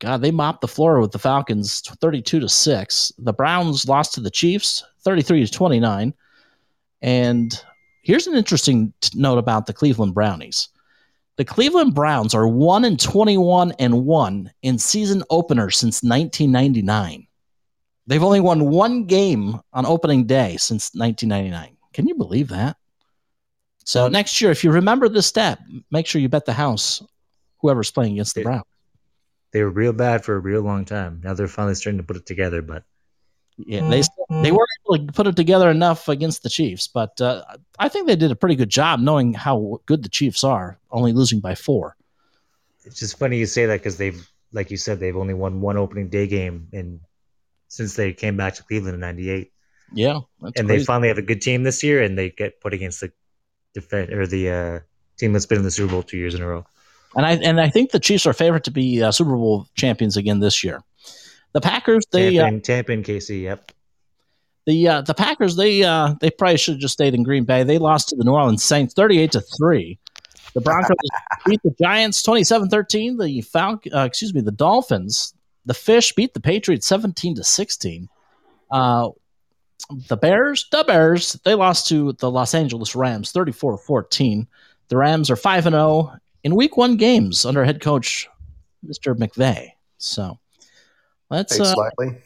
God, they mopped the floor with the Falcons 32 to 6. The Browns lost to the Chiefs 33 to 29. And here's an interesting t- note about the Cleveland Brownies. The Cleveland Browns are 1 and 21 and 1 in season openers since 1999. They've only won one game on opening day since 1999. Can you believe that? So next year, if you remember this step, make sure you bet the house whoever's playing against the. Browns. They were real bad for a real long time. Now they're finally starting to put it together, but Yeah, they they weren't able to put it together enough against the Chiefs, but uh, I think they did a pretty good job knowing how good the Chiefs are, only losing by four. it's just funny you say that because they've, like you said, they've only won one opening day game and since they came back to Cleveland in '98, Yeah, and crazy. they finally have a good team this year, and they get put against the defend or the uh, team that's been in the Super Bowl two years in a row. and I and I think the Chiefs are favorite to be uh, Super Bowl champions again this year. The Packers, they Tampa, uh, and KC, yep. the uh, the Packers, they uh, they probably should have just stayed in Green Bay. They lost to the New Orleans Saints, thirty-eight to three. The Broncos beat the Giants 27-13. The Falc- uh, excuse me, the Dolphins, the Fish beat the Patriots 17 to 16. Uh, the Bears, the Bears, they lost to the Los Angeles Rams 34-14. The Rams are 5 and 0 in week 1 games under head coach Mr. McVay. So, let's Hey, uh, slightly.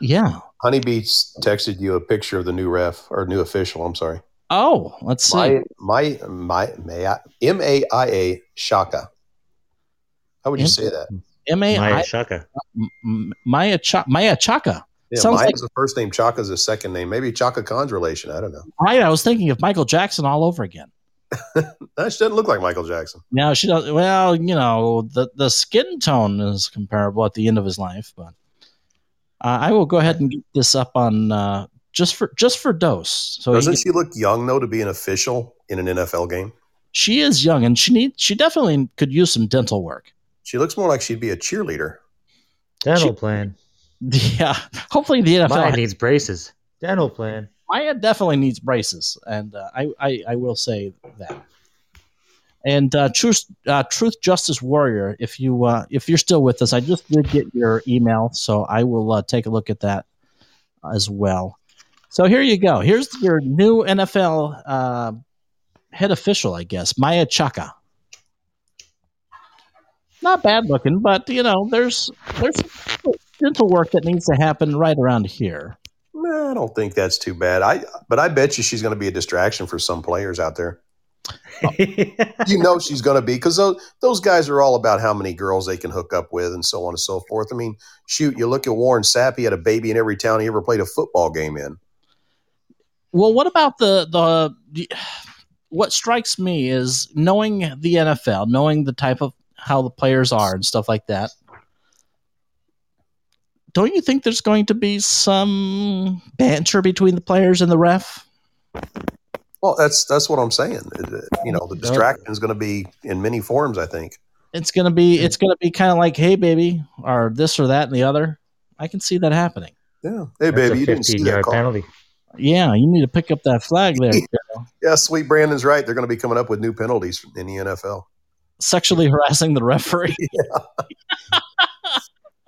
yeah. Honeybeats texted you a picture of the new ref or new official. I'm sorry. Oh, let's see. My my my Maia M A I A Shaka. How would you M- say that? M A Maia I Shaka. M- Maia Cha- Maia Chaka. Yeah, Sounds Maia's like- the first name. Chaka's the second name. Maybe Chaka Khan's relation. I don't know. Right, I was thinking of Michael Jackson all over again. That she doesn't look like Michael Jackson. Now she does well, you know, the the skin tone is comparable at the end of his life, but uh, I will go ahead and get this up on uh, just for just for dose. So Doesn't he- she look young though to be an official in an NFL game? she is young and she need she definitely could use some dental work. She looks more like she'd be a cheerleader. Dental She- plan. Yeah, hopefully the NFL Maia needs braces. Dental plan. Maia definitely needs braces, and uh, I, I I will say that. And uh, truth uh, truth justice warrior, if you uh, if you're still with us, I just did get your email, so I will uh, take a look at that as well. So here you go. Here's your new NFL uh, head official, I guess, Maia Chaka. Not bad looking, but you know, there's there's dental work that needs to happen right around here. Nah, I don't think that's too bad. I but I bet you she's going to be a distraction for some players out there. You know she's going to be because those those guys are all about how many girls they can hook up with and so on and so forth. I mean, shoot, you look at Warren Sapp. He had a baby in every town he ever played a football game in. Well, what about the the what strikes me is knowing the NFL, knowing the type of how the players are and stuff like that. Don't you think there's going to be some banter between the players and the ref? Well, that's that's what I'm saying. You know, the distraction is going to be in many forms. I think. It's gonna be it's gonna be kind of like, hey baby, or this or that and the other. I can see that happening. Yeah. Hey, That's baby, you didn't see 15 that call. penalty. Yeah, you need to pick up that flag there. girl. Yeah, sweet Brandon's right. They're going to be coming up with new penalties in the NFL. Sexually harassing the referee.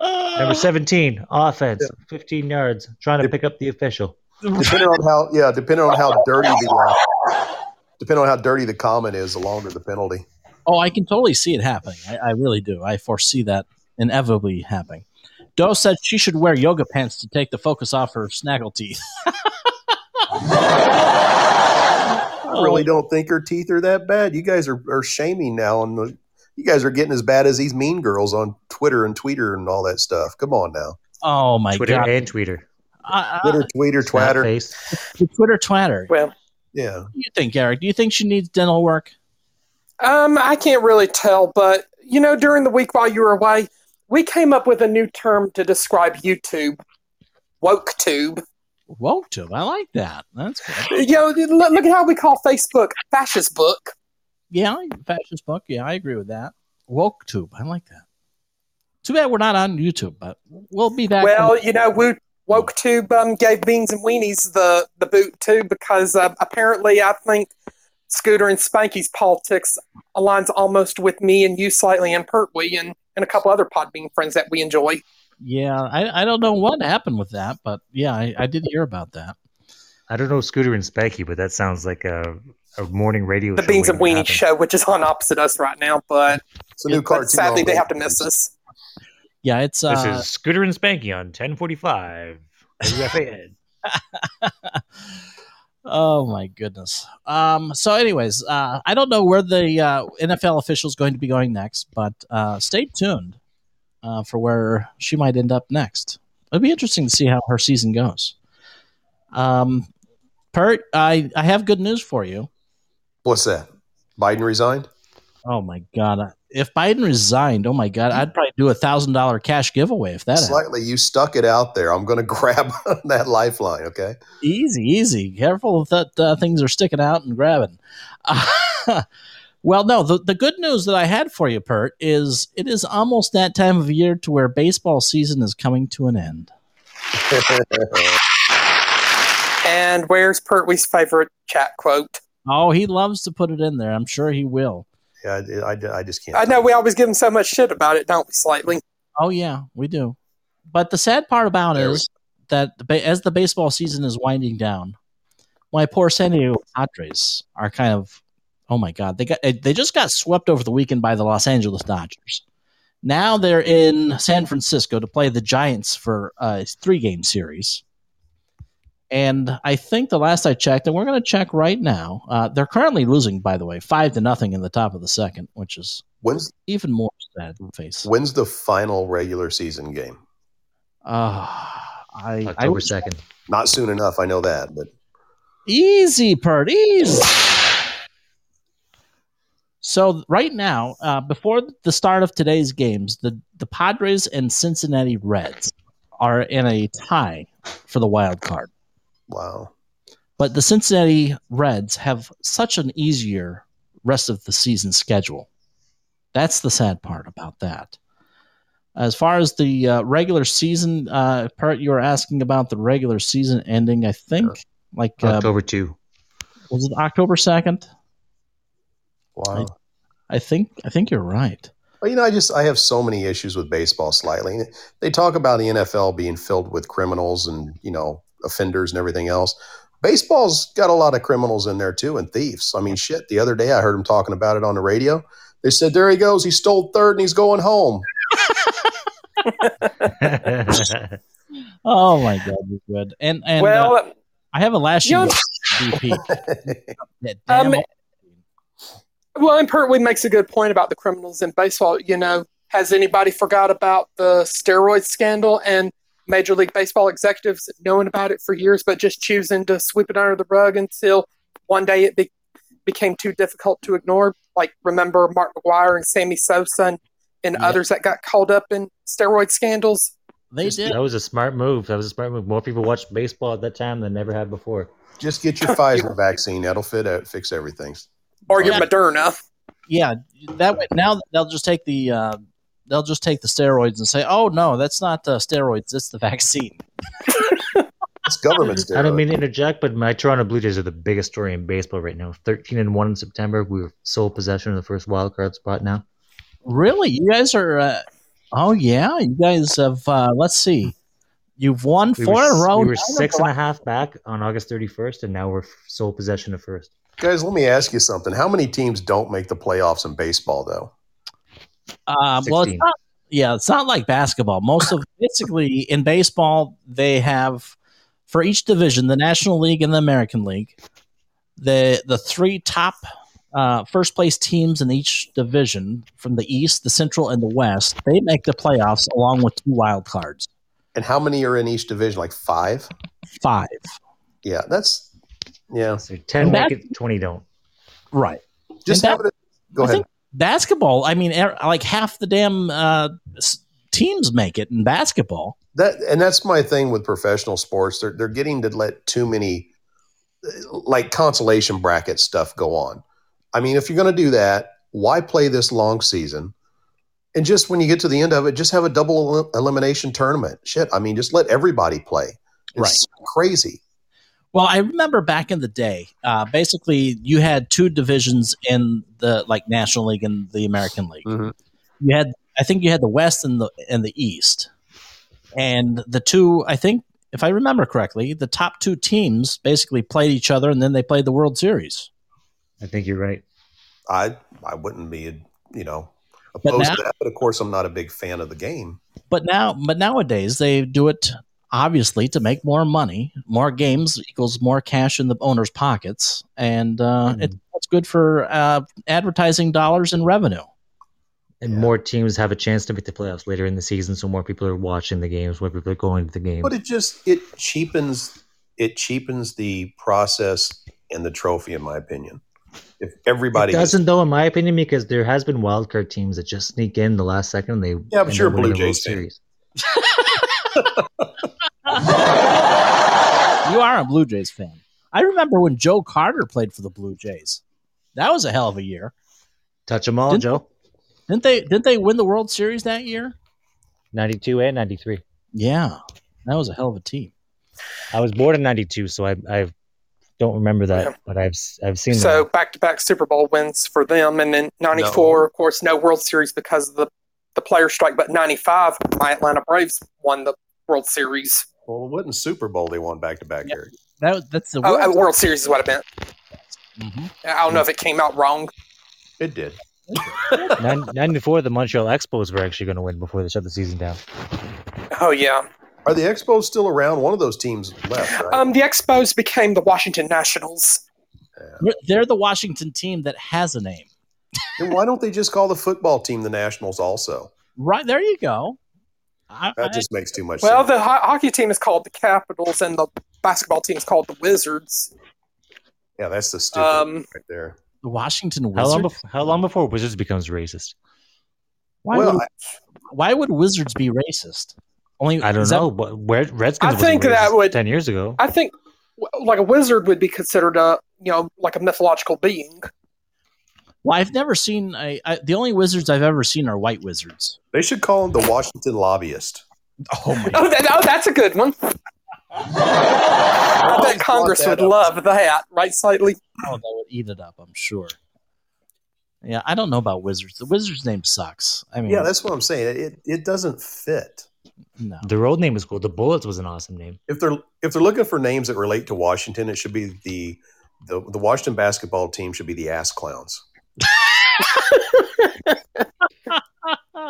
Number 17, offense, 15 yards, trying to pick up the official. Depending on how, yeah, depending on how dirty the, uh, depending on how dirty the comment is, the longer the penalty. Oh, I can totally see it happening. I, I really do. I foresee that inevitably happening. Doe said she should wear yoga pants to take the focus off her snaggle teeth. I really don't think her teeth are that bad. You guys are, are shaming now, and you guys are getting as bad as these mean girls on Twitter and Tweeter and all that stuff. Come on now, Oh my Twitter god! Twitter and tweeter. I- I- Twitter, Tweeter, Twatter. Face. the Twitter twatter. Well, Yeah, do you think, Eric? Do you think she needs dental work? um, I can't really tell, but you know, during the week while you were away, we came up with a new term to describe YouTube, woke tube. Woke tube. I like that. That's good. You know, look, look at how we call Facebook fascist book. Yeah, fascist book. Yeah, I agree with that. Woke tube. I like that. Too bad we're not on YouTube, but we'll be back. Well, you know, wo- woke tube um, gave Beans and Weenies the the boot too because uh, apparently I think Scooter and Spanky's politics aligns almost with me and you slightly and Pertwee and and a couple other Podbean friends that we enjoy. yeah, I, I don't know what happened with that, but yeah, I, I did hear about that. I don't know Scooter and Spanky, but that sounds like a, a morning radio The show. Beans and waiting Weenies to show, which is on opposite us right now, but, it's a new but cartoon. sadly on they have to miss us. Yeah, it's happen. uh, This is Scooter and Spanky on 1045. Oh my goodness. Um, so, anyways, uh, I don't know where the uh, NFL official is going to be going next, but uh, stay tuned uh, for where she might end up next. It'll be interesting to see how her season goes. Um, Pert, I, I have good news for you. What's that? Biden resigned. Oh my god! If Biden resigned, oh my god, I'd probably do a thousand dollar cash giveaway if that happened. Slightly, you stuck it out there. I'm going to grab that lifeline. Okay. Easy, easy. Careful that uh, things are sticking out and grabbing. well, no, the, the good news that I had for you, Pert, is it is almost that time of year to where baseball season is coming to an end. And where's Pertwee's favorite chat quote? Oh, he loves to put it in there. I'm sure he will. Yeah, I, I, I just can't. I know we always give them so much shit about it, don't we, slightly? Oh, yeah, we do. But the sad part about it There is that the as the baseball season is winding down, my poor San Diego Padres are kind of, oh my God, they got eh, they just got swept over the weekend by the Los Angeles Dodgers. Now they're in San Francisco to play the Giants for a three game series. And I think the last I checked, and we're going to check right now, uh, they're currently losing, by the way, five to nothing in the top of the second, which is When's even more sad to face. when's the final regular season game? Uh, I, I October was 2nd. Not soon enough. I know that, but easy, Pert, easy. So right now, uh, before the start of today's games, the the Padres and Cincinnati Reds are in a tie for the wild card. Wow. But the Cincinnati Reds have such an easier rest of the season schedule. That's the sad part about that. As far as the uh, regular season uh, part, you were asking about the regular season ending. I think like uh, October 2. was it October second? Wow. I think I think you're right. Well, you know, I just I have so many issues with baseball. Slightly, they talk about the NFL being filled with criminals and you know offenders and everything else. Baseball's got a lot of criminals in there too and thieves. I mean, shit. The other day I heard him talking about it on the radio. They said, "There he goes. He stole third and he's going home." Oh my god, you're good. And and well, uh, I have a last year you know- BP. That Um, Well, and Pertwee makes a good point about the criminals in baseball. You know, has anybody forgot about the steroid scandal and Major League Baseball executives knowing about it for years, but just choosing to sweep it under the rug until one day it be- became too difficult to ignore? Like, remember Mark McGwire and Sammy Sosa and, and Yeah. others that got called up in steroid scandals? They Just- did. That was a smart move. That was a smart move. More people watched baseball at that time than never had before. Just get your Pfizer vaccine. That'll fit out, fix everything. Or your Yeah. Moderna. Yeah, that way now they'll just take the uh, they'll just take the steroids and say, "Oh no, that's not uh, steroids. It's the vaccine." It's government steroids. I don't mean to interject, but my Toronto Blue Jays are the biggest story in baseball right now. Thirteen and one in September. We were sole possession of the first wild card spot now. Really, you guys are? Uh, oh yeah, you guys have. Uh, let's see, you've won We four were, in a row. we were nine of six the and a half back on August thirty first, and now we're sole possession of first. Guys, let me ask you something. How many teams don't make the playoffs in baseball, though? Uh, well, it's not, yeah, it's not like basketball. Most of basically in baseball, they have for each division, the National League and the American League, the the three top uh, first place teams in each division from the East, the Central, and the West. They make the playoffs along with two wild cards, And how many are in each division? Like five? five. Yeah, that's yeah. So ten And make it, twenty don't. Right. Just And have it. Go I ahead. Basketball. I mean, er, like half the damn uh, teams make it in basketball. That and that's my thing with professional sports. They're they're getting to let too many like consolation bracket stuff go on. I mean, if you're going to do that, why play this long season? And just when you get to the end of it, just have a double el- elimination tournament. Shit, I mean, just let everybody play. It's crazy. Well, I remember back in the day, uh, basically, you had two divisions in the like National League and the American League. Mhm. You had, I think, you had the West and the and the East, and the two. I think, if I remember correctly, the top two teams basically played each other, and then they played the World Series. I think you're right. I I wouldn't be you know opposed now- to that, but of course I'm not a big fan of the game. But now, but nowadays they do it obviously to make more money. More games equals more cash in the owner's pockets, and uh, Mhm. it, it's good for uh, advertising dollars and revenue. And Yeah. more teams have a chance to make the playoffs later in the season, so more people are watching the games, more people are going to the games. But it just it cheapens it cheapens the process and the trophy, in my opinion. If everybody It doesn't, though, in my opinion, because there has been wildcard teams that just sneak in the last second. And they Yeah, but end you're a Blue winning the World Jays fan. Series. You are a Blue Jays fan. I remember when Joe Carter played for the Blue Jays. That was a hell of a year. Touch them all, Didn't- Joe. Didn't they? Didn't they win the World Series that year? Ninety-two and ninety-three. Yeah, that was a hell of a team. I was born in '92, so I I don't remember that, Yeah. but I've I've seen So that. back to back Super Bowl wins for them, and then '94, of course, no World Series because of the the player strike. But '95, my Atlanta Braves won the World Series. Well, it wasn't Super Bowl they won back to back Yeah. That that's the Oh, World. uh, World Series is what I meant. Mhm. I don't know if it came out wrong. It did. '94, the Montreal Expos were actually going to win before they shut the season down. Oh yeah. Are the Expos still around? One of those teams left, right? Um, the Expos became the Washington Nationals. They're- They're the Washington team that has a name. then why don't they just call the football team the Nationals also? Right there, you go. I, That just makes too much sense. Well, sense. the ho- hockey team is called the Capitals, and the basketball team is called the Wizards. yeah, that's the stupid Um, right there. the Washington How long, Wizards. how long before Wizards becomes racist? Why, well, would, I, why would Wizards be racist? Only I don't is that- know, but where Redskins I think that would- ten years ago. I think, like a wizard would be considered a you know like a mythological being. Well, I've never seen. A, I, the only wizards I've ever seen are white wizards. they should call him the Washington lobbyist. Oh my! Oh, that, oh that's a good one. I bet Congress would up. love that, right? Slightly. Oh, they would eat it up. I'm sure. Yeah, I don't know about wizards. The wizard's name sucks. I mean, Yeah, that's what I'm saying. It it doesn't fit. no. Their old name was cool. The Bullets was an awesome name. If they're if they're looking for names that relate to Washington, it should be the the, the Washington basketball team should be the ass clowns.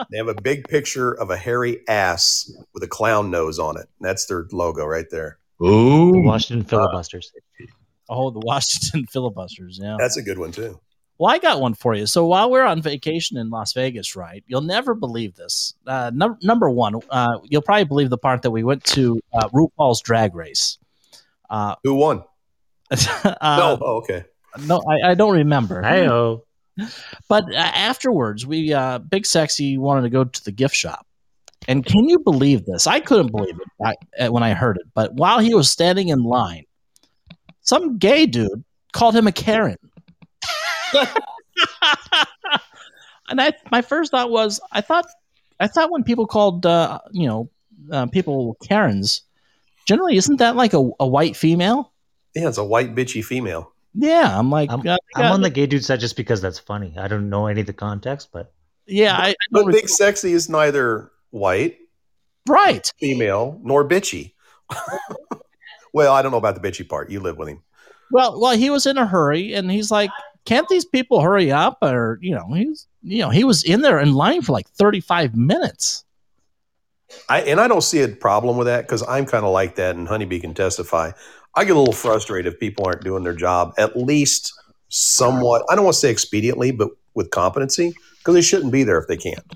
They have a big picture of a hairy ass with a clown nose on it. That's their logo right there. The Washington Filibusters. Oh, the Washington filibusters. Yeah. That's a good one too. Well, I got one for you. So while we're on vacation in Las Vegas, right? You'll never believe this. Uh, num- number one, uh, you'll probably believe the part that we went to uh, RuPaul's Drag Race. Uh, Who won? uh, no, oh, okay. no, I, I don't remember. Hey But uh, afterwards, we uh, Big Sexy wanted to go to the gift shop, And can you believe this? I couldn't believe it I, uh, when I heard it. But while he was standing in line, some gay dude called him a Karen. and I, my first thought was, I thought, I thought when people called, uh, you know, uh, people Karens, generally isn't that like a, a white female? Yeah, it's a white bitchy female. Yeah, I'm like, I'm, uh, I'm on the gay dude side just because that's funny. I don't know any of the context, but yeah, I, I But don't Big Sexy is neither white, right. female, nor bitchy. well, I don't know about the bitchy part. You live with him. Well, well, he was in a hurry, and he's like, "Can't these people hurry up?" Or you know, he's you know, he was in there in line for like 35 minutes. I and I don't see a problem with that because I'm kind of like that, and Honeybee can testify. I get a little frustrated if people aren't doing their job at least somewhat. I don't want to say expediently, but with competency because they shouldn't be there if they can't.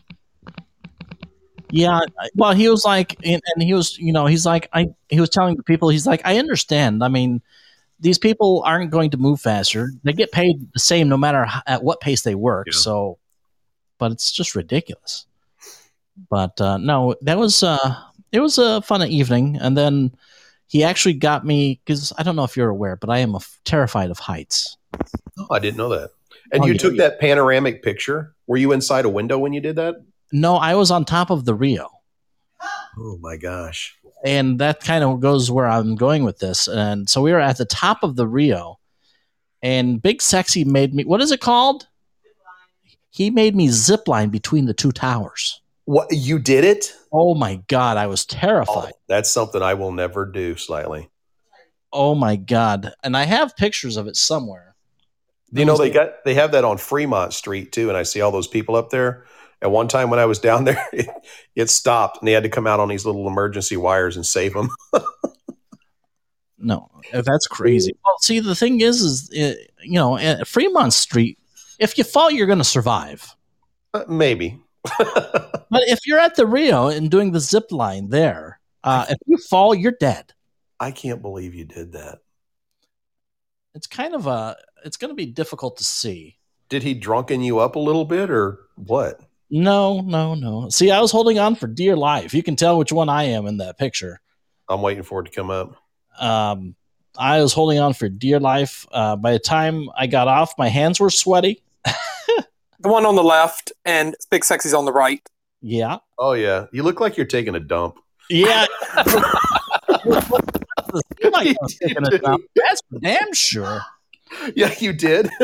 Yeah, well, he was like, and, and he was, you know, he's like, I, he was telling the people, he's like, I understand. I mean, these people aren't going to move faster. They get paid the same no matter h- at what pace they work. Yeah. So, but it's just ridiculous. But uh, no, that was uh, it was a fun evening, and then he actually got me because I don't know if you're aware, but I am f- terrified of heights. Oh, I didn't know that. And Oh, you yeah, took yeah. that panoramic picture. Were you inside a window when you did that? No, I was on top of the Rio. Oh my gosh! and that kind of goes where I'm going with this. And so we were at the top of the Rio, and Big Sexy made me. What is it called? He made me zip line between the two towers. What you did it? Oh my god, I was Oh, terrified. that's something I will never do. Slightly. Oh, my god, and I have pictures of it somewhere. You know they got they have that on Fremont Street too, and I see all those people up there. At one time when I was down there, it, it stopped, and they had to come out on these little emergency wires and save them. No, that's crazy. Well, see, the thing is, is uh, you know, Fremont Street, if you fall, you're going to survive. Uh, Maybe. But if you're at the Rio and doing the zip line there, uh, if you fall, you're dead. I can't believe you did that. it's kind of a it's going to be difficult to see Did he drunken you up a little bit, or what? no no no see i was holding on for dear life you can tell which one i am in that picture I'm waiting for it to come up. um i was holding on for dear life uh by the time i got off my hands were sweaty The one on the left and Big Sexy's on the right. yeah Oh yeah, you look like you're taking a dump. yeah Like I taking a dump. that's for damn sure Yeah, you did.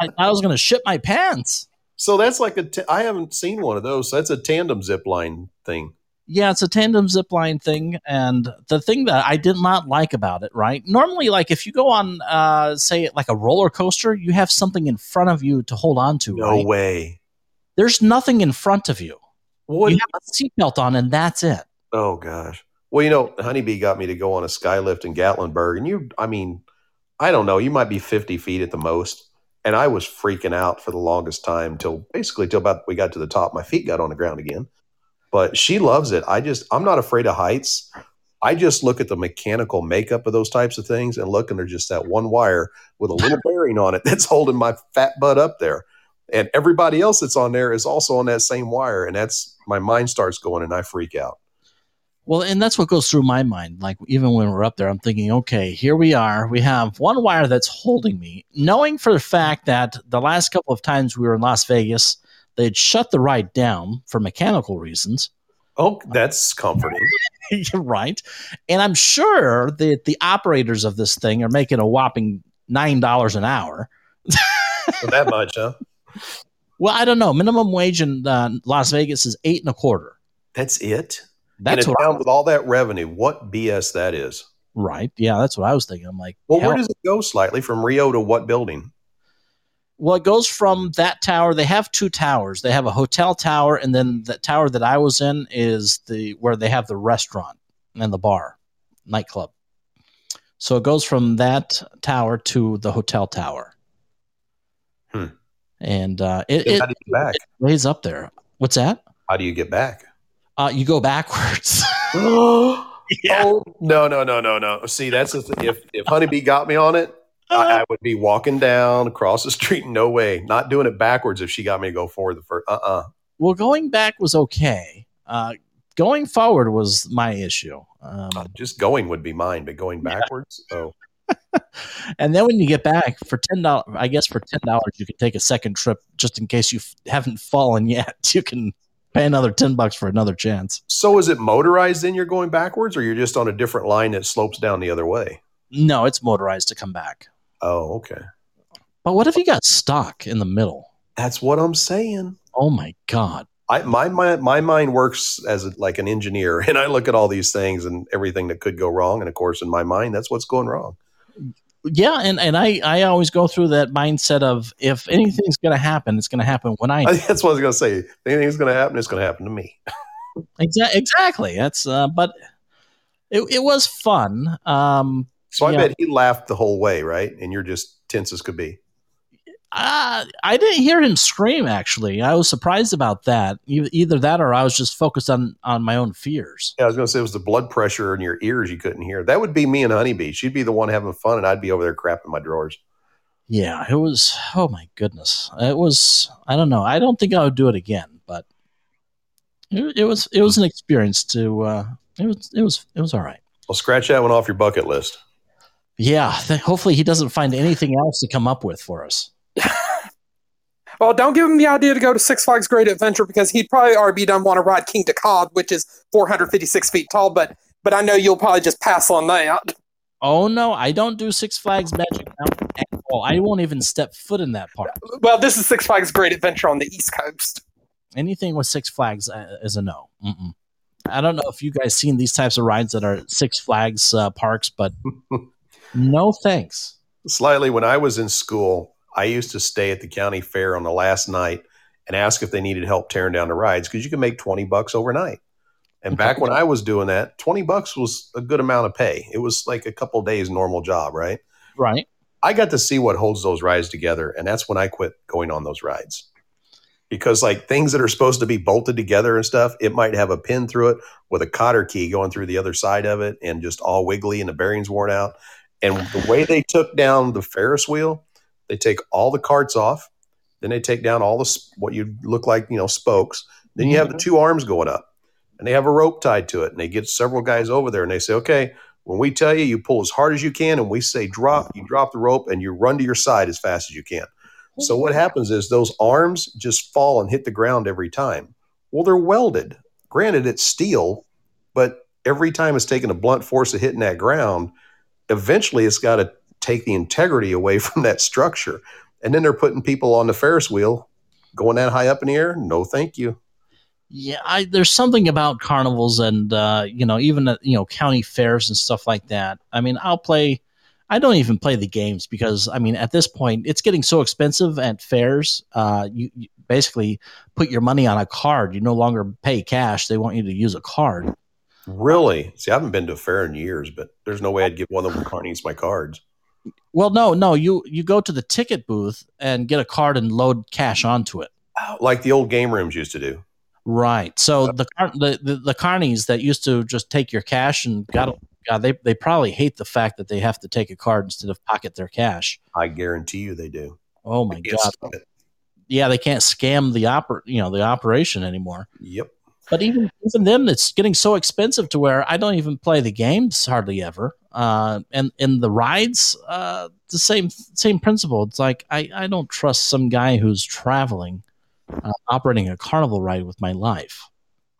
I, I was going to shit my pants so that's like a. T- I haven't seen one of those. That's a tandem zip line thing. Yeah, it's a tandem zip line thing. And the thing that I did not like about it, right? Normally, like if you go on, uh, say, like a roller coaster, you have something in front of you to hold on to, No right? way. There's nothing in front of you. What? You have a seatbelt on, and that's it. Oh gosh. Well, you know, Honeybee got me to go on a skylift in Gatlinburg, and you, I mean, I don't know, you might be 50 feet at the most. And I was freaking out for the longest time till basically till about we got to the top. My feet got on the ground again. But she loves it. I just, I'm not afraid of heights. I just look at the mechanical makeup of those types of things and look, and there's just that one wire with a little bearing on it that's holding my fat butt up there. And everybody else that's on there is also on that same wire. And that's my mind starts going and I freak out. Well, and that's what goes through my mind. Like even when we're up there, I'm thinking, okay, here we are. We have one wire that's holding me, knowing for the fact that the last couple of times we were in Las Vegas, they'd shut the ride down for mechanical reasons. Oh, that's comforting. You're right. And I'm sure that the operators of this thing are making a whopping nine dollars an hour. For that much, huh? Well, I don't know. Minimum wage in uh, Las Vegas is eight and a quarter. That's it. That's in a what town with all that revenue, what BS that is. right. Yeah, that's what I was thinking. I'm like, Well, hell- where does it go slightly from Rio to what building? Well, it goes from that tower. They have two towers. They have a hotel tower, and then the tower that I was in is the where they have the restaurant and the bar, nightclub. So it goes from that tower to the hotel tower. Hmm. And uh, it, How it do you get back? ways up there. What's that? How do you get back? Uh, you go backwards. Oh no no no no no! See, that's the th- if if Honeybee got me on it, I, I would be walking down across the street. No way, not doing it backwards. If she got me to go forward the first, uh uh well, going back was okay. Uh, going forward was my issue. Um, Uh, just going would be mine, but going backwards. Oh, and then when you get back for ten dollars, I guess for ten dollars you can take a second trip just in case you f- haven't fallen yet. You can pay another ten bucks for another chance. so is it motorized? Then you're going backwards, or you're just on a different line that slopes down the other way? No, it's motorized to come back. Oh, okay. But what if you got stuck in the middle? That's what I'm saying. Oh my god! I my my, my mind works as a, like an engineer, and I look at all these things and everything that could go wrong, and of course, in my mind, that's what's going wrong. Yeah, and, and I, I always go through that mindset of if anything's going to happen, it's going to happen when I. That's what I was going to say. If anything's going to happen, it's going to happen to me. Exa- exactly. That's uh, but it, it was fun. Um, So I Yeah. bet he laughed the whole way, right? And you're just tense as could be. uh, I didn't hear him scream. Actually, I was surprised about that. Either that, or I was just focused on on my own fears. Yeah, I was going to say it was the blood pressure in your ears you couldn't hear. That would be me and Honeybee. She'd be the one having fun, and I'd be over there crapping my drawers. Yeah, it was. Oh my goodness, it was. I don't know. I don't think I would do it again, but it, it was it was an experience. To uh, it was it was it was all right. Well, scratch that one off your bucket list. Yeah, th- hopefully he doesn't find anything else to come up with for us. Well, don't give him the idea to go to Six Flags Great Adventure because he'd probably already done want to ride Kingda Ka, which is 456 feet tall. But but I know you'll probably just pass on that. Oh no, I don't do Six Flags Magic Mountain at all. I won't even step foot in that park. Well, this is Six Flags Great Adventure on the East Coast. Anything with Six Flags uh, is a no. Mm-mm. I don't know if you guys seen these types of rides that are Six Flags uh, parks, but no thanks. Slightly, when I was in school, I used to stay at the county fair on the last night and ask if they needed help tearing down the rides because you can make 20 bucks overnight. And back when I was doing that, 20 bucks was a good amount of pay. It was like a couple days normal job, right? Right? I got to see what holds those rides together, and that's when I quit going on those rides. Because like things that are supposed to be bolted together and stuff, it might have a pin through it with a cotter key going through the other side of it and just all wiggly and the bearings worn out. And the way they took down the Ferris wheel, they take all the carts off, then they take down all the what you look like, you know, spokes. Then you have the mm-hmm. two arms going up, and they have a rope tied to it, and they get several guys over there, and they say, okay, when we tell you, you pull as hard as you can, and we say drop, you drop the rope, and you run to your side as fast as you can. So what mm-hmm. happens is those arms just fall and hit the ground every time. Well, they're welded. Granted, it's steel, but every time it's taking a blunt force of hitting that ground, eventually it's got to take the integrity away from that structure. And then they're putting people on the Ferris wheel going that high up in the air. No, thank you. Yeah, I, there's something about carnivals and uh, you know even at, you know county fairs and stuff like that. I mean, I'll play. I don't even play the games because I mean at this point it's getting so expensive at fairs. Uh, you, you basically put your money on a card. You no longer pay cash. They want you to use a card. Really? See, I haven't been to a fair in years, but there's no way I'd give one of them carnies my cards. Well, no, no. You you go to the ticket booth and get a card and load cash onto it. Oh, like the old game rooms used to do. Right. So the the the, the carnies that used to just take your cash and got God, they they probably hate the fact that they have to take a card instead of pocket their cash. I guarantee you they do. Oh my god. can't stop it. Yeah, they can't scam the oper you know the operation anymore. Yep. But even even them, it's getting so expensive to where I don't even play the games hardly ever. Uh, and and the rides, uh, the same same principle. It's like I I don't trust some guy who's traveling, uh, operating a carnival ride with my life.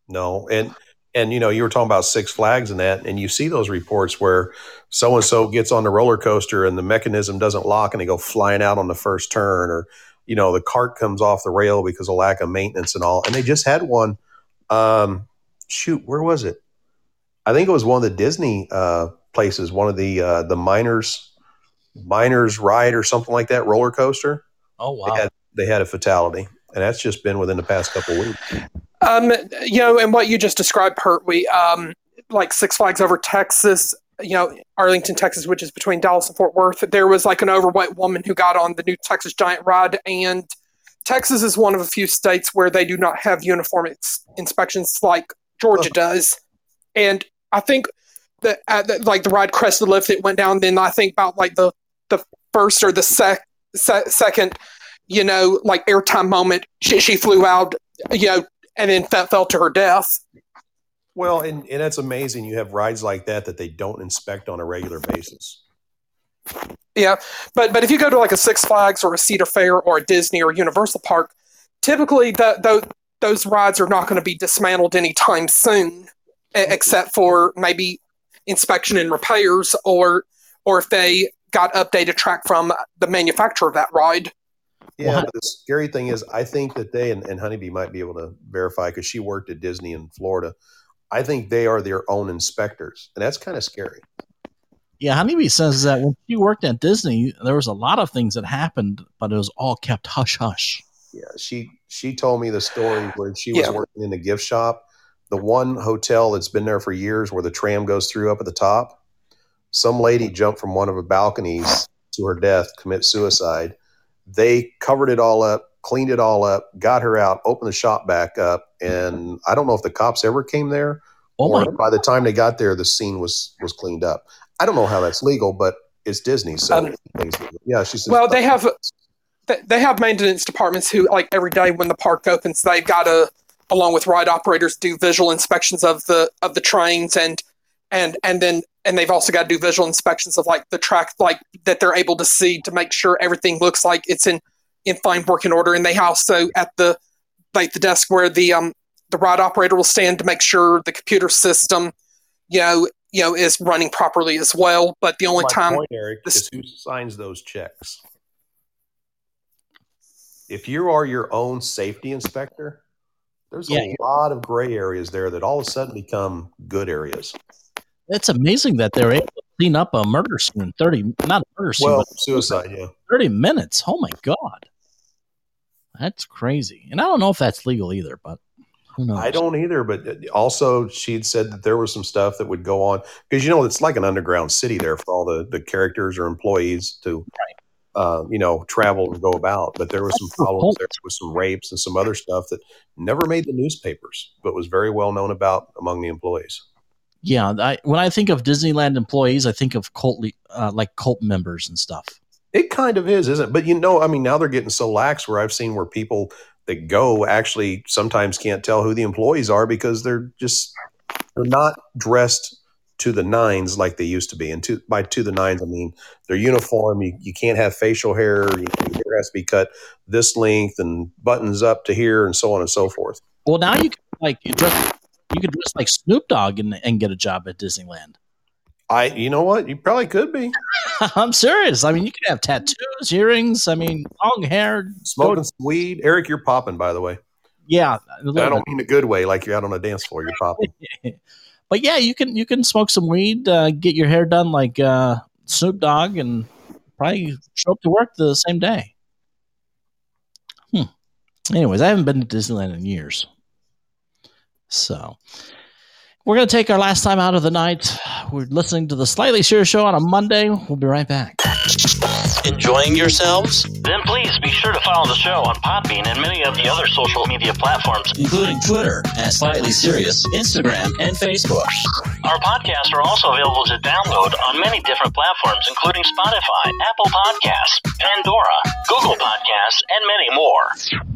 No, and and you know you were talking about Six Flags and that, and you see those reports where so and so gets on the roller coaster and the mechanism doesn't lock and they go flying out on the first turn, or you know the cart comes off the rail because of lack of maintenance and all. And they just had one. Um, shoot, where was it? I think it was one of the Disney uh, places, one of the uh, the miners miners ride or something like that roller coaster. Oh wow! They had they had a fatality, and that's just been within the past couple of weeks. Um, you know, and what you just described, Pert, we um, like Six Flags over Texas, you know, Arlington, Texas, which is between Dallas and Fort Worth, there was like an overweight woman who got on the new Texas Giant ride, and Texas is one of a few states where they do not have uniform ins- inspections like Georgia does, and I think that that, like the ride crested lift, it went down. Then I think about like the the first or the sec, se- second, you know, like airtime moment, she she flew out, you know, and then fell, fell to her death. Well, and, and that's amazing. You have rides like that that they don't inspect on a regular basis. Yeah, but but if you go to like a Six Flags or a Cedar Fair or a Disney or Universal Park, typically the, those those rides are not going to be dismantled anytime soon, e- mm-hmm. except for maybe inspection and repairs, or or if they got updated track from the manufacturer of that ride. Yeah, Well, but the scary thing is, I think that they and, and Honeybee might be able to verify because she worked at Disney in Florida. I think they are their own inspectors, and that's kind of scary. Yeah, Honeybee says that when she worked at Disney, there was a lot of things that happened, but it was all kept hush hush. Yeah, she she told me the story where she was Yeah. working in the gift shop. The one hotel that's been there for years, where the tram goes through up at the top. Some lady jumped from one of the balconies to her death, commit suicide. They covered it all up, cleaned it all up, got her out, opened the shop back up, and I don't know if the cops ever came there Oh or my! by the time they got there, the scene was was cleaned up. I don't know how that's legal, but it's Disney, so Um, yeah. She says, Well, they have they- they have maintenance departments who like every day when the park opens, they've got to along with ride operators do visual inspections of the of the trains and and and then and they've also got to do visual inspections of like the track like that they're able to see to make sure everything looks like it's in in fine working order and they also at the like the desk where the um the ride operator will stand to make sure the computer system you know you know is running properly as well but the only My time point, Eric, this- is who signs those checks. If you are your own safety inspector, there's Yeah. a lot of gray areas there that all of a sudden become good areas. It's amazing that they're able to clean up a murder scene in thirty, not a murder scene, Well, but suicide, yeah. thirty minutes. Oh my god, that's crazy. And I don't know if that's legal either, but who knows? I don't either, but also she'd said that there was some stuff that would go on because you know it's like an underground city there for all the the characters or employees to, uh, you know, travel and go about. But there was some That's the problems there with some rapes and some other stuff that never made the newspapers, but was very well known about among the employees. Yeah, I, when I think of Disneyland employees, I think of cult, uh, like cult members and stuff. It kind of is, isn't it? But you know, I mean, now they're getting so lax where I've seen where people that go actually sometimes can't tell who the employees are because they're just they're not dressed to the nines like they used to be. And to by to the nines, I mean their uniform. You, you can't have facial hair. You, hair has to be cut this length and buttons up to here and so on and so forth. Well, now you can like dress, you could dress like Snoop Dogg and, and get a job at Disneyland. I, you know what? You probably could be I'm serious. I mean, you could have tattoos, earrings. I mean, long hair. smoking some weed. Eric, you're popping, by the way. Yeah, I don't mean a good way, like you're out on a dance floor. You're popping. but yeah, you can you can smoke some weed, uh, get your hair done like uh, Snoop Dogg, and probably show up to work the same day. Hmm. Anyways, I haven't been to Disneyland in years, so we're gonna take our last time out of the night. We're listening to the Slightly Serious Show on a Monday. We'll be right back. Enjoying yourselves? Then please be sure to follow the show on Podbean and many of the other social media platforms. Including Twitter at Slightly Serious, Instagram, and Facebook. Our podcasts are also available to download on many different platforms, including Spotify, Apple Podcasts, Pandora, Google Podcasts, and many more.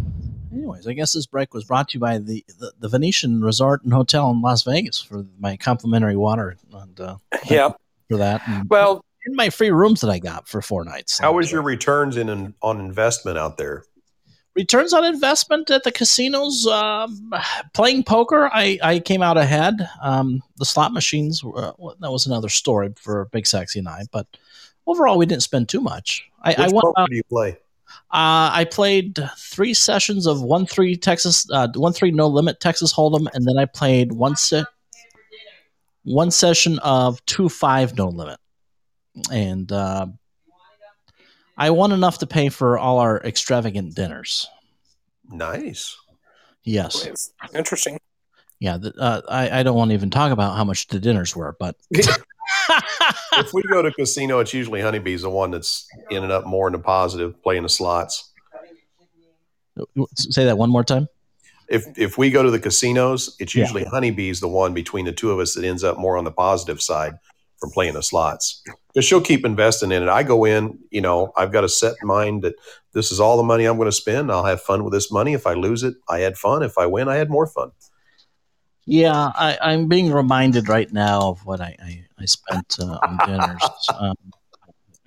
Anyways, I guess this break was brought to you by the, the, the Venetian Resort and Hotel in Las Vegas for my complimentary water and uh, yeah for that. And, well in my free rooms that I got for four nights. How was your returns in an, on investment out there? returns on investment at the casinos? Um, playing poker, I, I came out ahead. Um, the slot machines, were, well, that was another story for Big Sexy and I, but overall, we didn't spend too much. I, I Which went poker out, do you play? Uh, I played three sessions of one three Texas, uh, one three no limit Texas Hold'em, and then I played one set, one session of two five no limit, and uh, I won enough to pay for all our extravagant dinners. Nice. Yes, it's interesting yeah. The, uh, I I don't want to even talk about how much the dinners were, but if we go to casino, it's usually Honeybee's the one that's ended up more in the positive, playing the slots. say that one more time. If if we go to the casinos, it's Yeah. usually Honeybee's the one between the two of us that ends up more on the positive side from playing the slots. Because she'll keep investing in it. I go in, you know, I've got a set mind that this is all the money I'm going to spend. I'll have fun with this money. If I lose it, I had fun. If I win, I had more fun. Yeah, I, I'm being reminded right now of what I, I, I spent uh, on dinners. Um,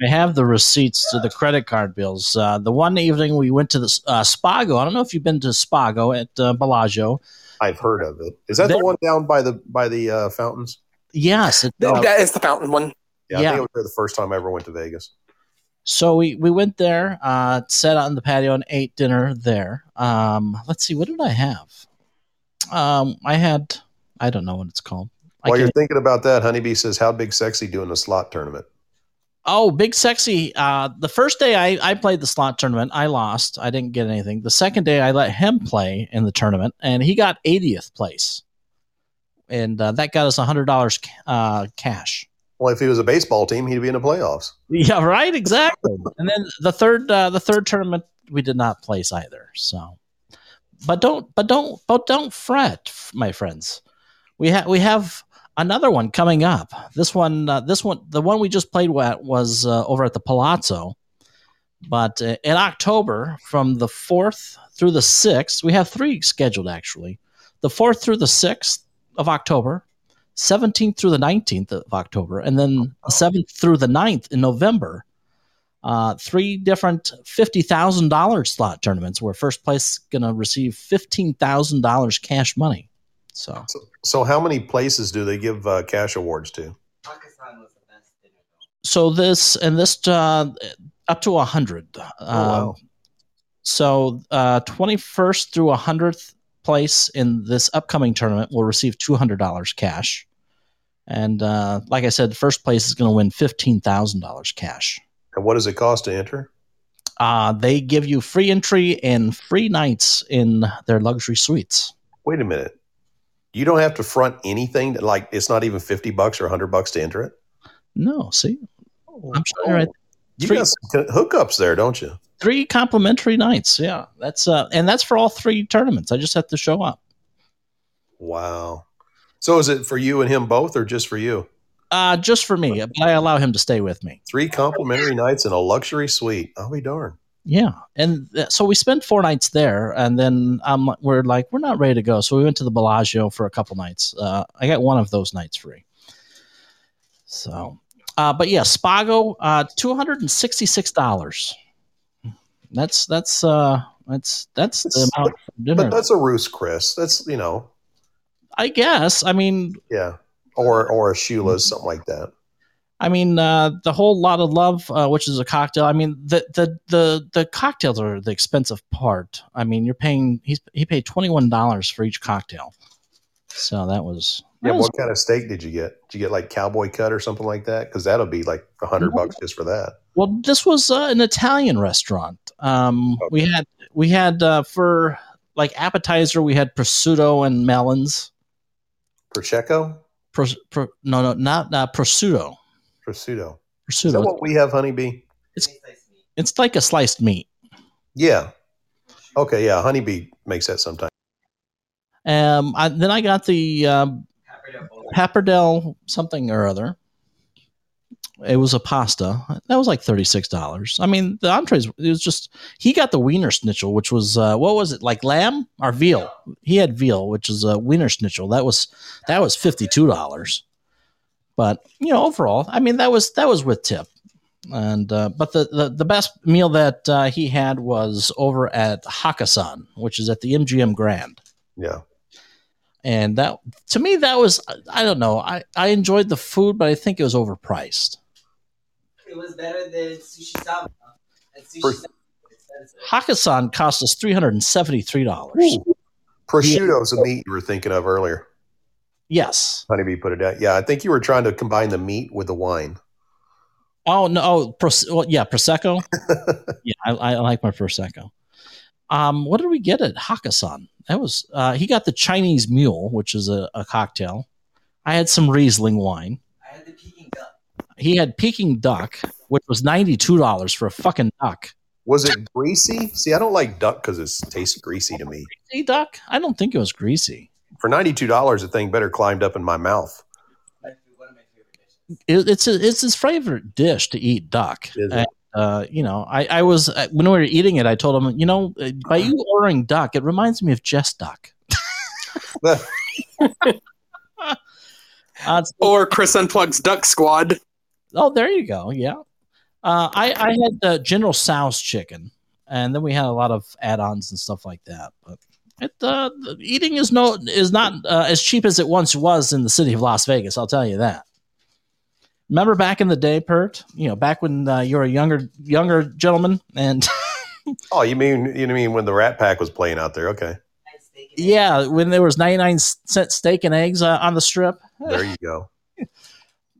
I have the receipts to the credit card bills. Uh, the one evening we went to the uh, Spago. I don't know if you've been to Spago at uh, Bellagio. I've heard of it. Is that There- the one down by the by the uh, fountains? Yes, it, uh, that is the fountain one. Yeah, I think I was there the first time I ever went to Vegas. So we, we went there, uh, sat on the patio and ate dinner there. Um, let's see, what did I have? Um, I had, I don't know what it's called. While you're thinking about that, Honeybee says, "How big sexy doing a slot tournament?" oh, Big Sexy. Uh, the first day I, I played the slot tournament, I lost. I didn't get anything. The second day I let him play in the tournament, and he got 80th place. And uh, that got us $100 uh, cash. Well, if he was a baseball team, he'd be in the playoffs. Yeah, right. Exactly. and then the third, uh, the third tournament, we did not place either. So, but don't, but don't, but don't fret, my friends. We have we have another one coming up. This one, uh, this one, the one we just played at was uh, over at the Palazzo. But uh, in October, from the fourth through the sixth, we have three scheduled actually. The fourth through the sixth of October, 17th through the 19th of October, and then the 7th through the 9th in November. Uh, three different $50,000 slot tournaments where first place is going to receive $15,000 cash money. So, So, so how many places do they give uh, cash awards to? so this and this uh, up to a 100. Uh, wow. So, uh, 21st through a 100th place in this upcoming tournament will receive $200 cash. And uh, like I said, first place is going to win $15,000 cash. And what does it cost to enter? Uh, they give you free entry and free nights in their luxury suites. Wait a minute. You don't have to front anything. To, like it's not even fifty bucks or hundred bucks to enter it. No, see, I'm showing you right. You Three- got some hookups there, don't you? Three complimentary nights. Yeah, that's uh, and that's for all three tournaments. I just have to show up. Wow. So is it for you and him both, or just for you? Uh, just for me, but I allow him to stay with me. Three complimentary nights in a luxury suite. I'll be darned. Yeah, and th- so we spent four nights there, and then um, we're like, we're not ready to go, so we went to the Bellagio for a couple nights. Uh, I got one of those nights free. So, uh, but yeah, Spago, uh, two hundred and sixty-six dollars. That's that's uh, that's that's the amount. But that's a Ruth's Chris. That's you know, I guess. I mean, yeah, or or a Shula's, something like that. I mean, uh, the whole lot of love, uh, which is a cocktail. I mean, the the the the cocktails are the expensive part. I mean, you're paying. He's he paid twenty one dollars for each cocktail. So that was. that Yeah, was- what kind of steak did you get? Did you get like cowboy cut or something like that? Because that'll be like a hundred No. bucks just for that. well, this was uh, an Italian restaurant. Um, we had we had uh, for like appetizer, we had prosciutto and melons. Prosecco, Pros, pro, no, no, not uh, prosciutto. prosciutto. Is that what we have, honeybee? It's like a sliced meat. Yeah. Okay. Yeah. Honeybee makes that sometimes. Um, I, then I got the um, Pappardelle something or other. It was a pasta. That was like thirty six dollars. I mean, the entrees. It was just he got the Wiener Schnitzel, which was uh, what was it like lamb or veal? He had veal, which is a Wiener Schnitzel. That was that was fifty two dollars. But you know, overall, I mean, that was that was with tip. And uh, but the, the the best meal that uh, he had was over at Hakkasan, which is at the MGM Grand Yeah. and that to me that was i don't know i i enjoyed the food but i think it was overpriced It was better than sushi sama. And sushi For- sama hakkasan cost us $373 Ooh. Prosciutto's a meat you were thinking of earlier. yes Honeybee put it out. Yeah. I think you were trying to combine the meat with the wine. oh no oh, pros- well, yeah prosecco yeah I, I like my prosecco um what did we get at hakkasan that was uh he got the chinese mule which is a, a cocktail i had some riesling wine I had the Peking duck. He had peking duck which was $92 for a fucking duck Was it greasy? See, I don't like duck because it tastes greasy to me. Hey, duck i don't think it was greasy For ninety-two dollars, the thing better climbed up in my mouth. Like, One of my favorite dishes. it, it's a, it's his favorite dish to eat duck. Is it? And, uh, you know, I, I was uh, when we were eating it, I told him, you know, uh, by you ordering duck, it reminds me of Jess Duck. Uh, Or Chris unplugs Duck Squad. Oh, there you go. Yeah. Uh, I, I had the General Tso's chicken, and then we had a lot of add-ons and stuff like that. But it, uh, the eating is no is not uh, as cheap as it once was in the city of Las Vegas. I'll tell you that. Remember back in the day, Pert? You know, back when uh, you were a younger younger gentleman, and Oh, you mean you mean when the Rat Pack was playing out there? Okay, yeah, when there was ninety nine cent steak and eggs uh, on the strip, there you go.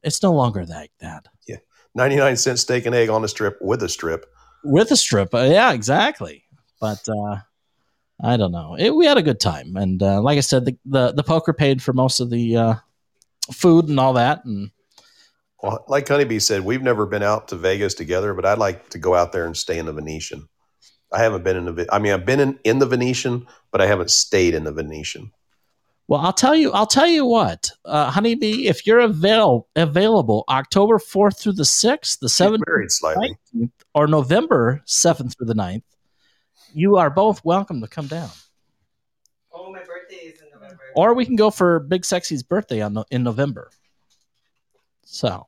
It's no longer like that. Yeah. Ninety nine cent steak and egg on a strip with a strip. with a strip. Uh, yeah, exactly. But uh, I don't know. It, we had a good time, and uh, like I said, the, the the poker paid for most of the uh, food and all that. And Well, like Honeybee said, we've never been out to Vegas together, but I'd like to go out there and stay in the Venetian. I haven't been in the. I mean, I've been in, in the Venetian, but I haven't stayed in the Venetian. Well, I'll tell you. I'll tell you what, uh, Honeybee. If you're avail- available, October fourth through the sixth, the Get seventh, slightly. or November seventh through the 9th, you are both welcome to come down. Oh, my birthday is in November. Or we can go for Big Sexy's birthday on no- in November. So,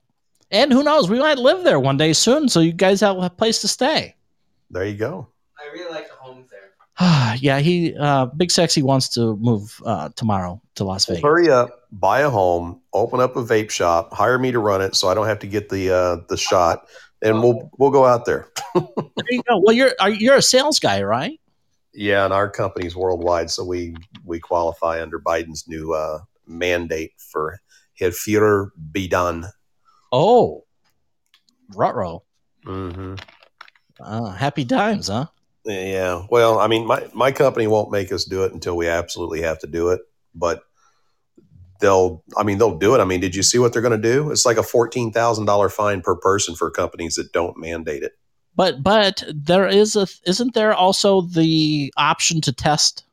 and who knows, we might live there one day soon, so you guys have a place to stay. There you go. I really like the homes there. yeah, he uh, Big Sexy wants to move uh, tomorrow to Las Vegas. hurry up, buy a home, open up a vape shop, hire me to run it, so I don't have to get the uh, the shot, and we'll we'll go out there. There you go. Well, you're are, you're a sales guy, right? Yeah, and our company's worldwide, so we we qualify under Biden's new uh, mandate for "Het Führer be done." Oh, Rutro. Mm-hmm. Uh, happy times, huh? Yeah. Well, I mean, my my company won't make us do it until we absolutely have to do it, but they'll. I mean, they'll do it. I mean, did you see what they're going to do? It's like a fourteen thousand dollar fine per person for companies that don't mandate it. But but there is a isn't there also the option to test?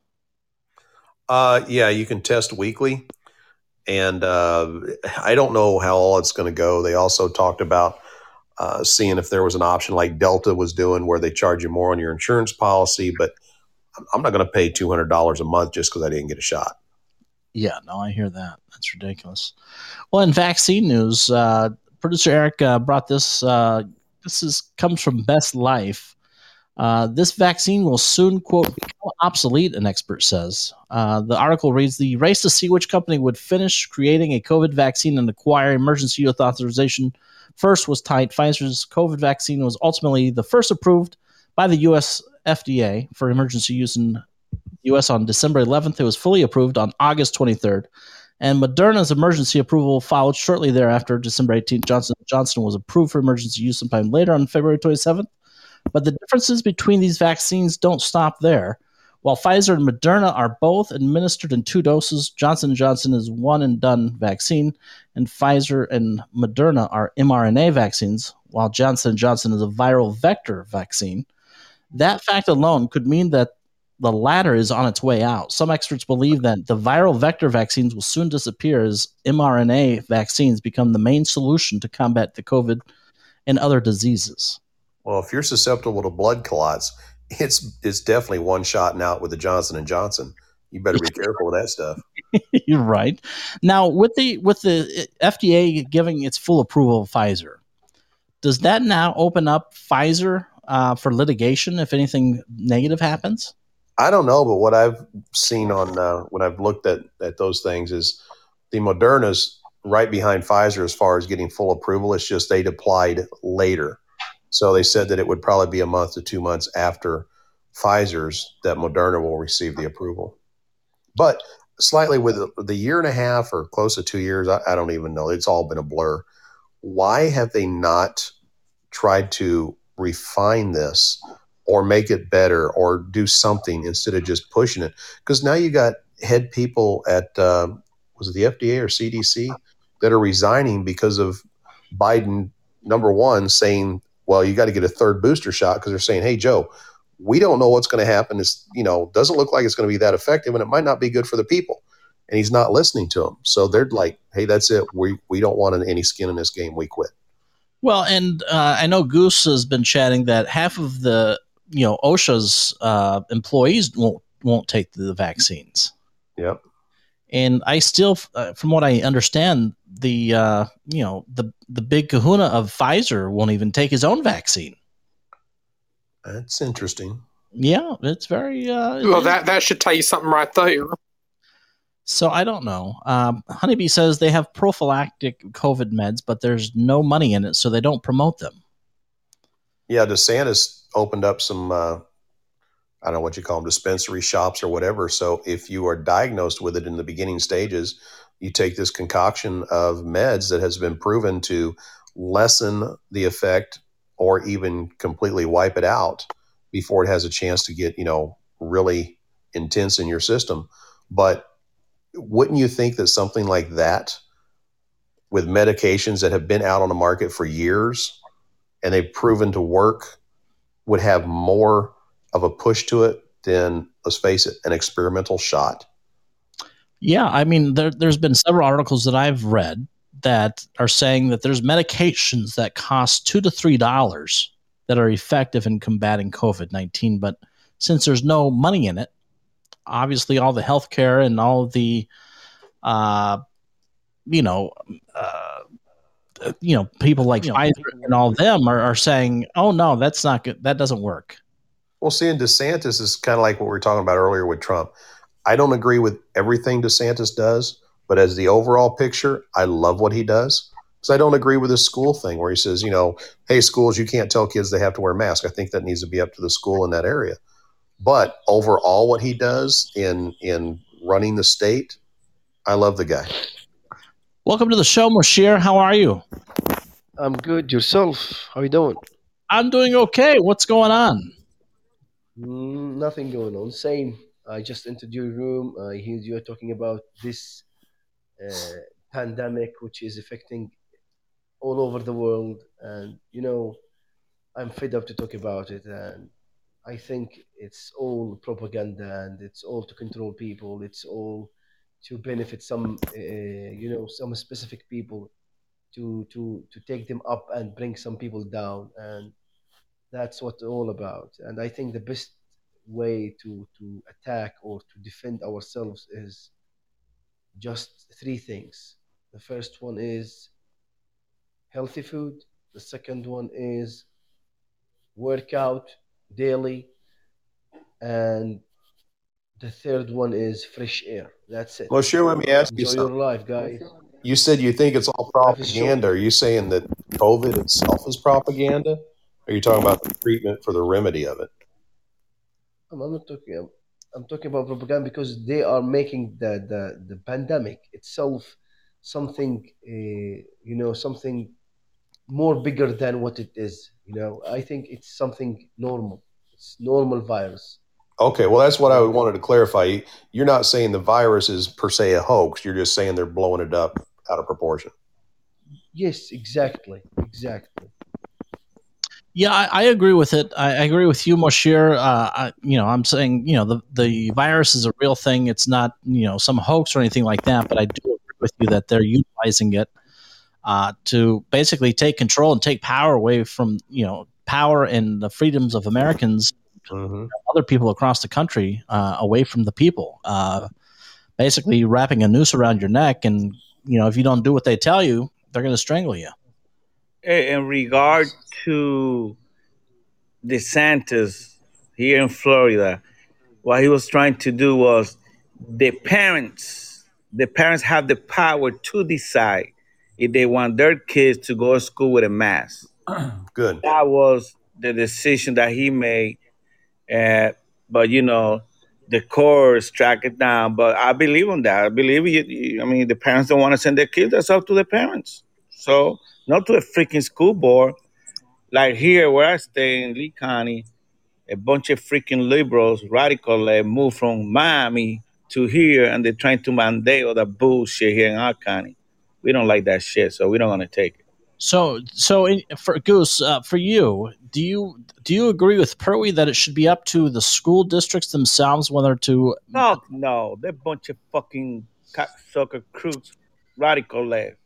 Uh, yeah, you can test weekly, and uh, I don't know how all it's going to go. They also talked about uh, seeing if there was an option like Delta was doing, where they charge you more on your insurance policy. But I'm- not going to pay two hundred dollars a month just because I didn't get a shot. Yeah, no, I hear that. That's ridiculous. Well, in vaccine news, uh, producer Eric uh, brought this. Uh, this is comes from Best Life. Uh, this vaccine will soon quote become obsolete. An expert says. Uh, the article reads: The race to see which company would finish creating a COVID vaccine and acquire emergency use authorization first was tight. Pfizer's COVID vaccine was ultimately the first approved by the U.S. FDA for emergency use in the U.S. on December 11th. It was fully approved on August 23rd, and Moderna's emergency approval followed shortly thereafter. December 18th, Johnson Johnson was approved for emergency use sometime later on February 27th. But the differences between these vaccines don't stop there. While Pfizer and Moderna are both administered in two doses, Johnson Johnson is one and done vaccine, and Pfizer and Moderna are mRNA vaccines, while Johnson Johnson is a viral vector vaccine. That fact alone could mean that the latter is on its way out. Some experts believe that the viral vector vaccines will soon disappear as mRNA vaccines become the main solution to combat the COVID and other diseases. Well, if you're susceptible to blood clots, it's it's definitely one shot and out with the Johnson and Johnson. You better be careful with that stuff. You're right. Now, with the with the FDA giving its full approval of Pfizer, does that now open up Pfizer uh, for litigation if anything negative happens? I don't know, but what I've seen on uh, when I've looked at at those things is the Moderna's right behind Pfizer as far as getting full approval. It's just they'd applied later, so they said that it would probably be a month to two months after Pfizer's that Moderna will receive the approval. But slightly with the year and a half or close to two years, I, I don't even know. It's all been a blur. Why have they not tried to refine this or make it better or do something instead of just pushing it? Because now you got head people at um, was it the FDA or CDC that are resigning because of Biden number one saying, "Well, you got to get a third booster shot," because they're saying, "Hey, Joe." We don't know what's going to happen. It's you know doesn't look like it's going to be that effective, and it might not be good for the people. And he's not listening to them, so they're like, "Hey, that's it. We we don't want any skin in this game. We quit." Well, and uh, I know Goose has been chatting that half of the you know OSHA's uh, employees won't won't take the vaccines. Yep. and I still, uh, from what I understand, the uh, you know the the big Kahuna of Pfizer won't even take his own vaccine. That's interesting. Yeah, it's very uh, Well, that that should tell you something right there. So I don't know. Um, Honeybee says they have prophylactic COVID meds, but there's no money in it, so they don't promote them. Yeah, DeSantis opened up some, uh, I don't know what you call them, dispensary shops or whatever. So if you are diagnosed with it in the beginning stages, you take this concoction of meds that has been proven to lessen the effect or even completely wipe it out before it has a chance to get, you know, really intense in your system. But wouldn't you think that something like that with medications that have been out on the market for years and they've proven to work would have more of a push to it than let's face it an experimental shot Yeah, I mean, there, there's been several articles that I've read that are saying that there's medications that cost two to three dollars that are effective in combating COVID nineteen, but since there's no money in it, obviously all the healthcare and all the, uh, you know, uh, you know, people like Pfizer and all them are, are saying, "Oh no, that's not good. That doesn't work." well seeing desantis is kind of like what we were talking about earlier with trump i don't agree with everything desantis does but as the overall picture i love what he does because i don't agree with his school thing where he says you know hey schools you can't tell kids they have to wear masks i think that needs to be up to the school in that area but overall what he does in in running the state i love the guy Welcome to the show, Moshir. How are you? I'm good. Yourself? How you doing? I'm doing okay. What's going on? Mm, nothing going on. Same. I just entered your room. I you are talking about this uh, pandemic, which is affecting all over the world, and you know, I'm fed up to talk about it. And I think it's all propaganda, and it's all to control people. It's all to benefit some, uh, you know, some specific people, to to to take them up and bring some people down, and that's what it's all about. And I think the best way to to attack or to defend ourselves is just three things. The first one is healthy food. The second one is workout daily, and the third one is fresh air. That's it. well sure let me ask you Enjoy your life, guys. you said you think it's all Life is short. propaganda are you saying that covid itself is propaganda or are you talking about the treatment for the remedy of it I'm, not talking. I'm talking about propaganda because they are making the the, the pandemic itself something, uh, you know, something more bigger than what it is. You know, I think it's something normal. It's normal virus. Okay, well, that's what I wanted to clarify. You're not saying the virus is per se a hoax. You're just saying they're blowing it up out of proportion. Yes, exactly, exactly. Yeah, I, I agree with it. I, I agree with you, Moshir. Uh, I, you know, I'm saying, you know, the, the virus is a real thing. It's not, you know, some hoax or anything like that. But I do agree with you that they're utilizing it uh, to basically take control and take power away from, you know, power and the freedoms of Americans, Mm-hmm. other people across the country, uh, away from the people. Uh, basically, wrapping a noose around your neck, and you know, if you don't do what they tell you, they're going to strangle you. In regard to DeSantis here in Florida, what he was trying to do was the parents, the parents have the power to decide if they want their kids to go to school with a mask. Good. That was the decision that he made. Uh, but you know, the courts track it down. But I believe in that. I believe you, you- I mean, the parents don't want to send their kids. That's up to the parents. So not to a freaking school board. Like here where I stay in Lee County, a bunch of freaking liberals, radical left, moved from Miami to here, and they're trying to mandate all the bullshit here in our county. We don't like that shit, so we don't want to take it. So, so in, for Goose, uh, for you, do you do you agree with Perwy that it should be up to the school districts themselves whether to? No, no, they're a bunch of fucking cocksucker crooks, radical left.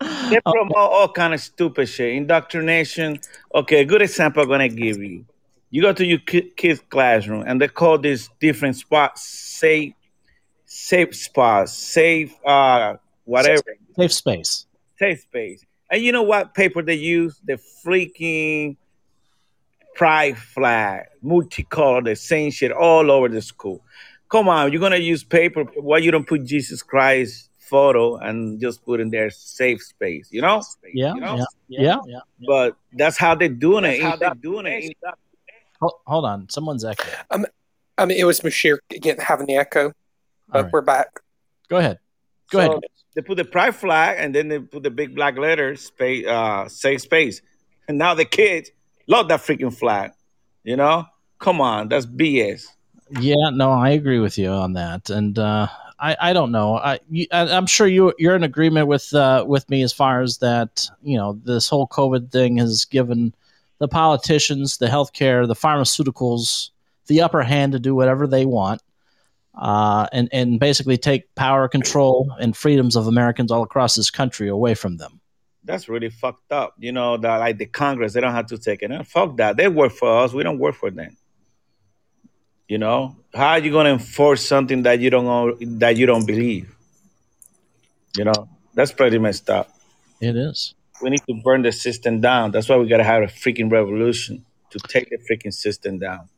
They promote all kind of stupid shit, indoctrination. Okay, a good example I'm gonna give you. You go to your kid's classroom, and they call this different spots safe, safe spot, safe uh whatever, Safe space. safe space. And you know what paper they use? The freaking pride flag, multicolor, the same shit all over the school. Come on, you're gonna use paper. Why you don't put Jesus Christ photo and just put in their safe space? You know? Yeah, You know? yeah, yeah, yeah. But that's how they're doing it. That's how Ain't doing it. Ho- hold on, someone's echoing. I mean, it was Mashir again having the echo, but All right. we're back. Go ahead. Go So ahead. They put the pride flag and then they put the big black letters, space, uh, safe space. And now the kids love that freaking flag. You know? Come on, that's BS. Yeah, no, I agree with you on that, and uh, I, I don't know. I, you, I, I'm sure you, you're in agreement with, uh, with me as far as that. You know, this whole COVID thing has given the politicians, the healthcare, the pharmaceuticals, the upper hand to do whatever they want, uh, and and basically take power, control, and freedoms of Americans all across this country away from them. That's really fucked up. You know, that like the Congress, they don't have to take it. And fuck that. They work for us. We don't work for them. You know, how are you gonna enforce something that you don't that you don't believe? You know, that's pretty messed up. It is. We need to burn the system down. That's why we gotta have a freaking revolution to take the freaking system down.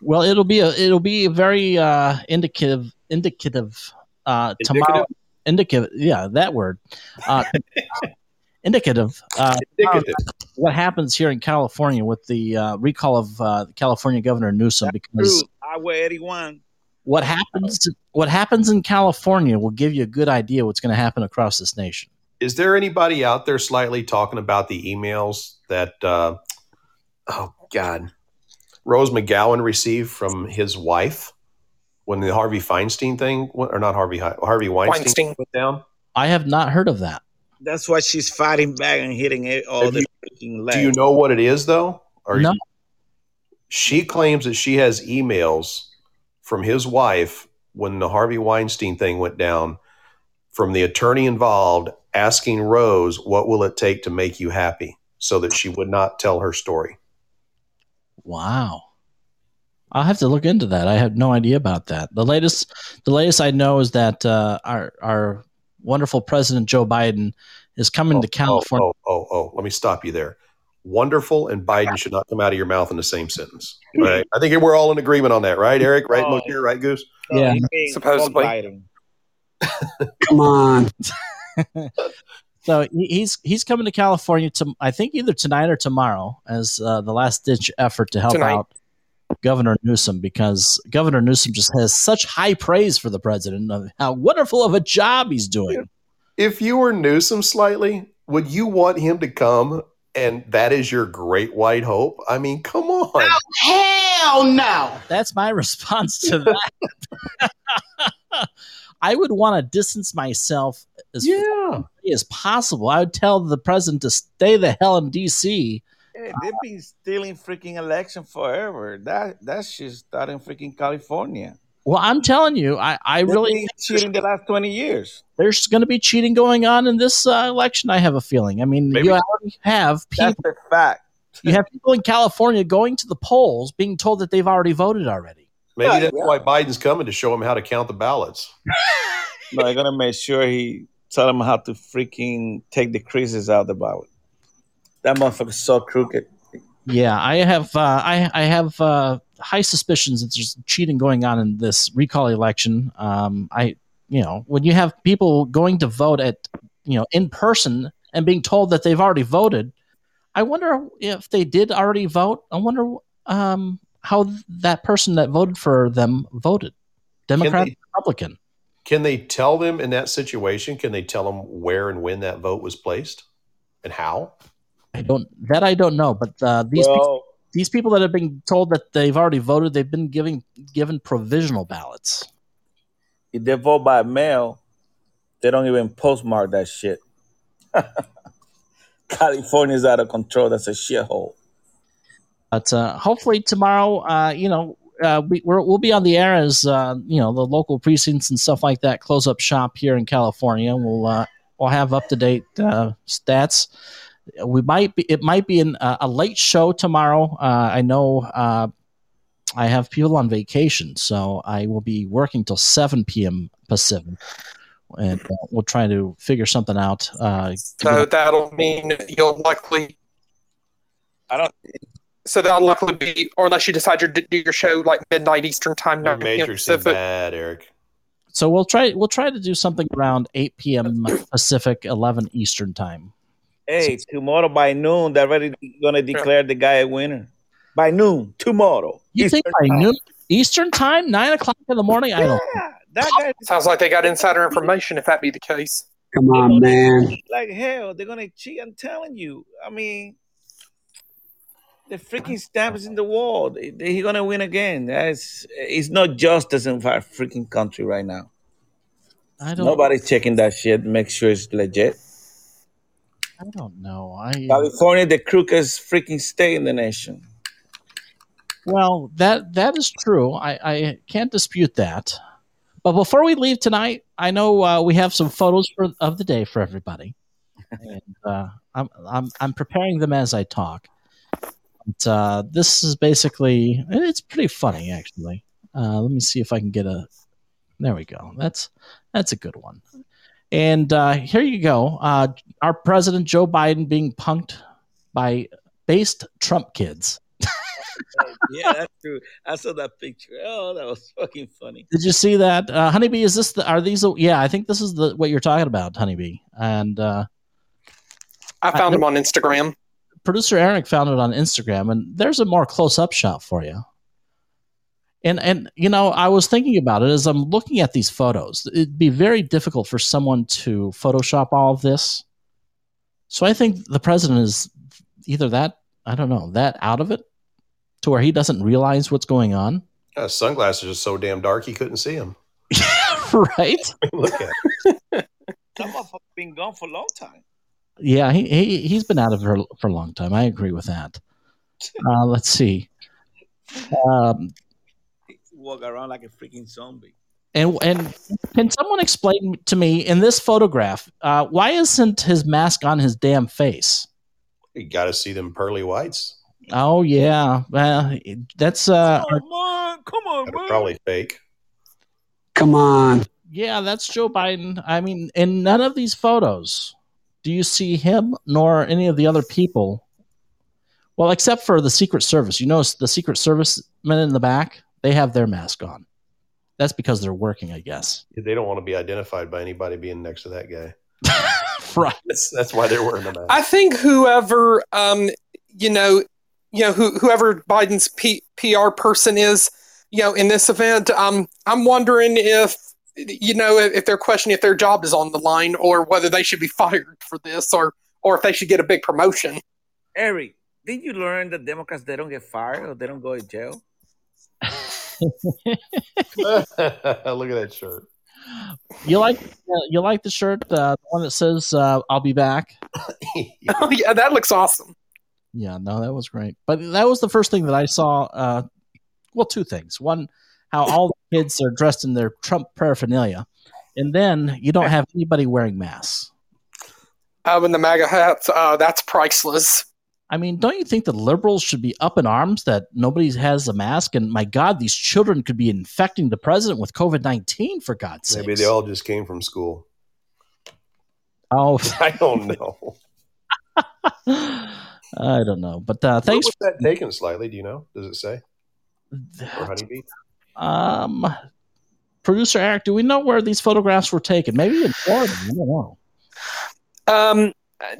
Well, it'll be a it'll be a very uh, indicative indicative uh, tomorrow. Indicative, yeah, that word. Uh, indicative. Uh, Indicative. What happens here in California with the uh, recall of uh, California Governor Newsom? Because. Highway 81. what happens what happens in California will give you a good idea what's going to happen across this nation. Is there anybody out there slightly talking about the emails that, uh, oh God, Rose McGowan received from his wife when the Harvey Feinstein thing, or not Harvey, Harvey Weinstein, Weinstein. went down? I have not heard of that. That's why she's fighting back and hitting it all the freaking legs. Do you know what it is though? Or No. She claims that she has emails from his wife when the Harvey Weinstein thing went down from the attorney involved asking Rose, what will it take to make you happy? So that she would not tell her story. Wow. I'll have to look into that. I had no idea about that. The latest, the latest I know is that uh, our our wonderful President Joe Biden is coming to California. Oh, oh, oh, oh, let me stop you there. Wonderful and Biden should not come out of your mouth in the same sentence. Right? I think we're all in agreement on that, right, Eric? Right, Oh. Moshe? Right, Goose? Yeah. he mean Supposedly. fuck Biden. Come on. So he's he's coming to California to I think either tonight or tomorrow as uh, the last ditch effort to help Tonight. out Governor Newsom because Governor Newsom just has such high praise for the president of how wonderful of a job he's doing. If you were Newsom slightly, would you want him to come and that is your great white hope? I mean, come on. Oh, hell no. That's my response to that. I would want to distance myself as Yeah. as possible. I would tell the president to stay the hell in D.C. Hey, they've been stealing freaking election forever. That that shit started in freaking California. Well, I'm telling you, I, I They've really been cheating the last twenty years. there's going to be cheating going on in this uh, election. I have a feeling. I mean, Maybe- you already have That's people. a fact. You have people in California going to the polls, being told that they've already voted already. Maybe Yeah, that's yeah. why Biden's coming to show him how to count the ballots. No, they're gonna make sure he tell him how to freaking take the creases out of the ballot. That motherfucker's so crooked. Yeah, I have. Uh, I I have uh, high suspicions that there's cheating going on in this recall election. Um, I, you know, when you have people going to vote at, you know, in person and being told that they've already voted, I wonder if they did already vote. I wonder um, how that person that voted for them voted, Democrat, they- Republican. Can they tell them in that situation? Can they tell them where and when that vote was placed and how? I don't that I don't know, but uh, these people, Well, these people that have been told that they've already voted, they've been giving given provisional ballots. if they vote by mail, they don't even postmark that shit. California's out of control. That's a shithole. But uh, hopefully tomorrow, uh, you know, uh, we, we're, we'll be on the air as uh, you know the local precincts and stuff like that close up shop here in California. We'll uh, we'll have up to date uh, stats. We might be it might be an, uh, a late show tomorrow. Uh, I know uh, I have people on vacation, so I will be working till 7 p.m. Pacific, and uh, we'll try to figure something out. Uh, So that'll mean you'll likely. I don't. So that'll likely be, or unless you decide to do your show like midnight Eastern time. Your 9 matrix is Pacific. bad, Eric. so we'll try we'll try to do something around 8 p.m. Pacific, 11 Eastern time. Hey, tomorrow by noon, they're already gonna declare the guy a winner. By noon tomorrow. You think by noon Eastern time, nine o'clock in the morning? I don't. Yeah, that guy Sounds like they got insider information. If that be the case, Come on, man. like hell. They're gonna cheat. I'm telling you. I mean, the freaking stamp is in the wall. They- they- He's gonna win again. That's it's not justice in our freaking country right now. I don't. Nobody's checking that shit. Make sure it's legit. I don't know. I California, the crookedest freaking state in the nation. well that that is true. I I can't dispute that. But before we leave tonight, I know uh, we have some photos for, of the day for everybody, and uh, I'm I'm I'm preparing them as I talk. But, uh, this is basically it's pretty funny actually. Uh, let me see if I can get a. There we go. That's that's a good one. And uh, here you go. Uh, our president Joe Biden being punked by based Trump kids. yeah, that's true. I saw that picture. Oh, that was fucking funny. Did you see that, uh, Honeybee? Is this the? Are these? The, yeah, I think this is the what you're talking about, Honeybee. And uh, I found him on Instagram. producer Eric found it on Instagram, and there's a more close up shot for you. And and you know, I was thinking about it as I'm looking at these photos. It'd be very difficult for someone to Photoshop all of this. So I think the president is either that I don't know that out of it to where he doesn't realize what's going on, Uh, sunglasses are so damn dark he couldn't see them. right? Look at it. Some of them been gone for a long time. Yeah, he, he he's been out of her for a long time. I agree with that. Uh, let's see. Um, Walk around like a freaking zombie. and and can someone explain to me in this photograph uh, why isn't his mask on his damn face? You got to see them pearly whites. Oh yeah, well, that's uh, Come on, come on, They're man. probably fake. Come on. yeah, that's Joe Biden. I mean, in none of these photos do you see him nor any of the other people. Well, except for the Secret Service. You notice the Secret Service men in the back; they have their mask on. That's because they're working, I guess. They don't want to be identified by anybody being next to that guy. right. That's, that's why they're wearing the mask. I think whoever, um, you know, you know, who, whoever Biden's P- PR person is, you know, in this event, um, I'm wondering if, you know, if, if they're questioning if their job is on the line or whether they should be fired for this or, or if they should get a big promotion. Eric, did you learn that Democrats they don't get fired or they don't go to jail? Look at that shirt. You like uh, you like the shirt, uh, the one that says uh, "I'll be back." Oh, yeah, that looks awesome. Yeah, no, that was great. But that was the first thing that I saw. Uh, well, two things. One, how all the kids are dressed in their Trump paraphernalia, and then you don't have anybody wearing masks. Uh, when the MAGA hats, uh, that's priceless. I mean, don't you think the liberals should be up in arms that nobody has a mask? And my God, these children could be infecting the president with COVID nineteen. For God's sake! Maybe they all just came from school. Oh, I don't know. I don't know. But uh, thanks. Where was that taken slightly? Do you know? Does it say? Or honeybee? Um, producer Eric, do we know where these photographs were taken? Maybe in Florida. I don't know. Um,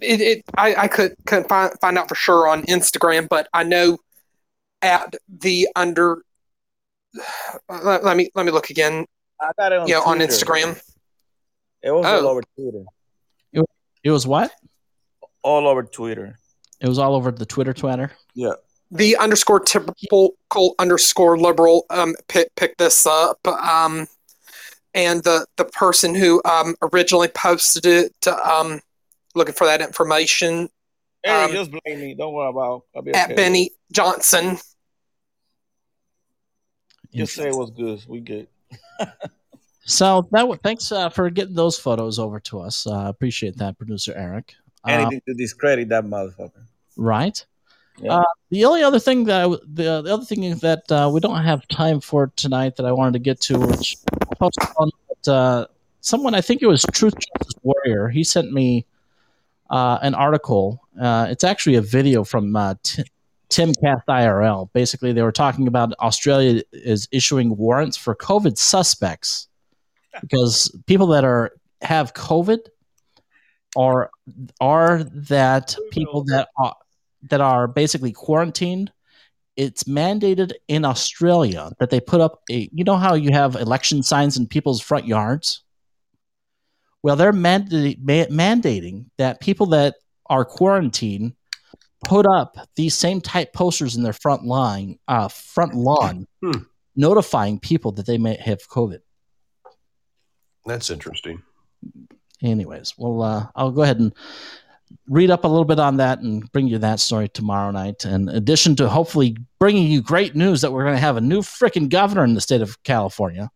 it, it I, I could couldn't find, find out for sure on Instagram, but I know at the under. Let, let me let me look again. I got it on you know, on Instagram. It was Oh. all over Twitter. It was what? All over Twitter. It was all over the Twitter Twitter. Yeah. The underscore typical underscore liberal um pick, picked this up. Um, and the the person who um originally posted it um looking for that information Eric, Um, just blame me. Don't worry about. I'll be at okay. Benny Johnson. Just say it was good. We good. So that w- thanks uh, for getting those photos over to us. Uh, appreciate that, producer Eric. Uh, Anything to discredit that motherfucker. right. Uh, the only other thing that I w the, the other thing is that uh, we don't have time for tonight that I wanted to get to, which I posted on that, uh, someone I think it was Truth Justice Warrior. He sent me uh, an article. Uh, it's actually a video from uh, T- Timcast IRL. Basically, they were talking about Australia is issuing warrants for COVID suspects because people that are have COVID are are that people that are that are basically quarantined. It's mandated in Australia that they put up a. You know how you have election signs in people's front yards. Well, they're mandate, ma- mandating that people that are quarantined put up these same type posters in their front line, uh, front lawn, Hmm. notifying people that they may have COVID. That's interesting. Anyways, well, uh, I'll go ahead and read up a little bit on that and bring you that story tomorrow night. In addition to hopefully bringing you great news that we're going to have a new freaking governor in the state of California.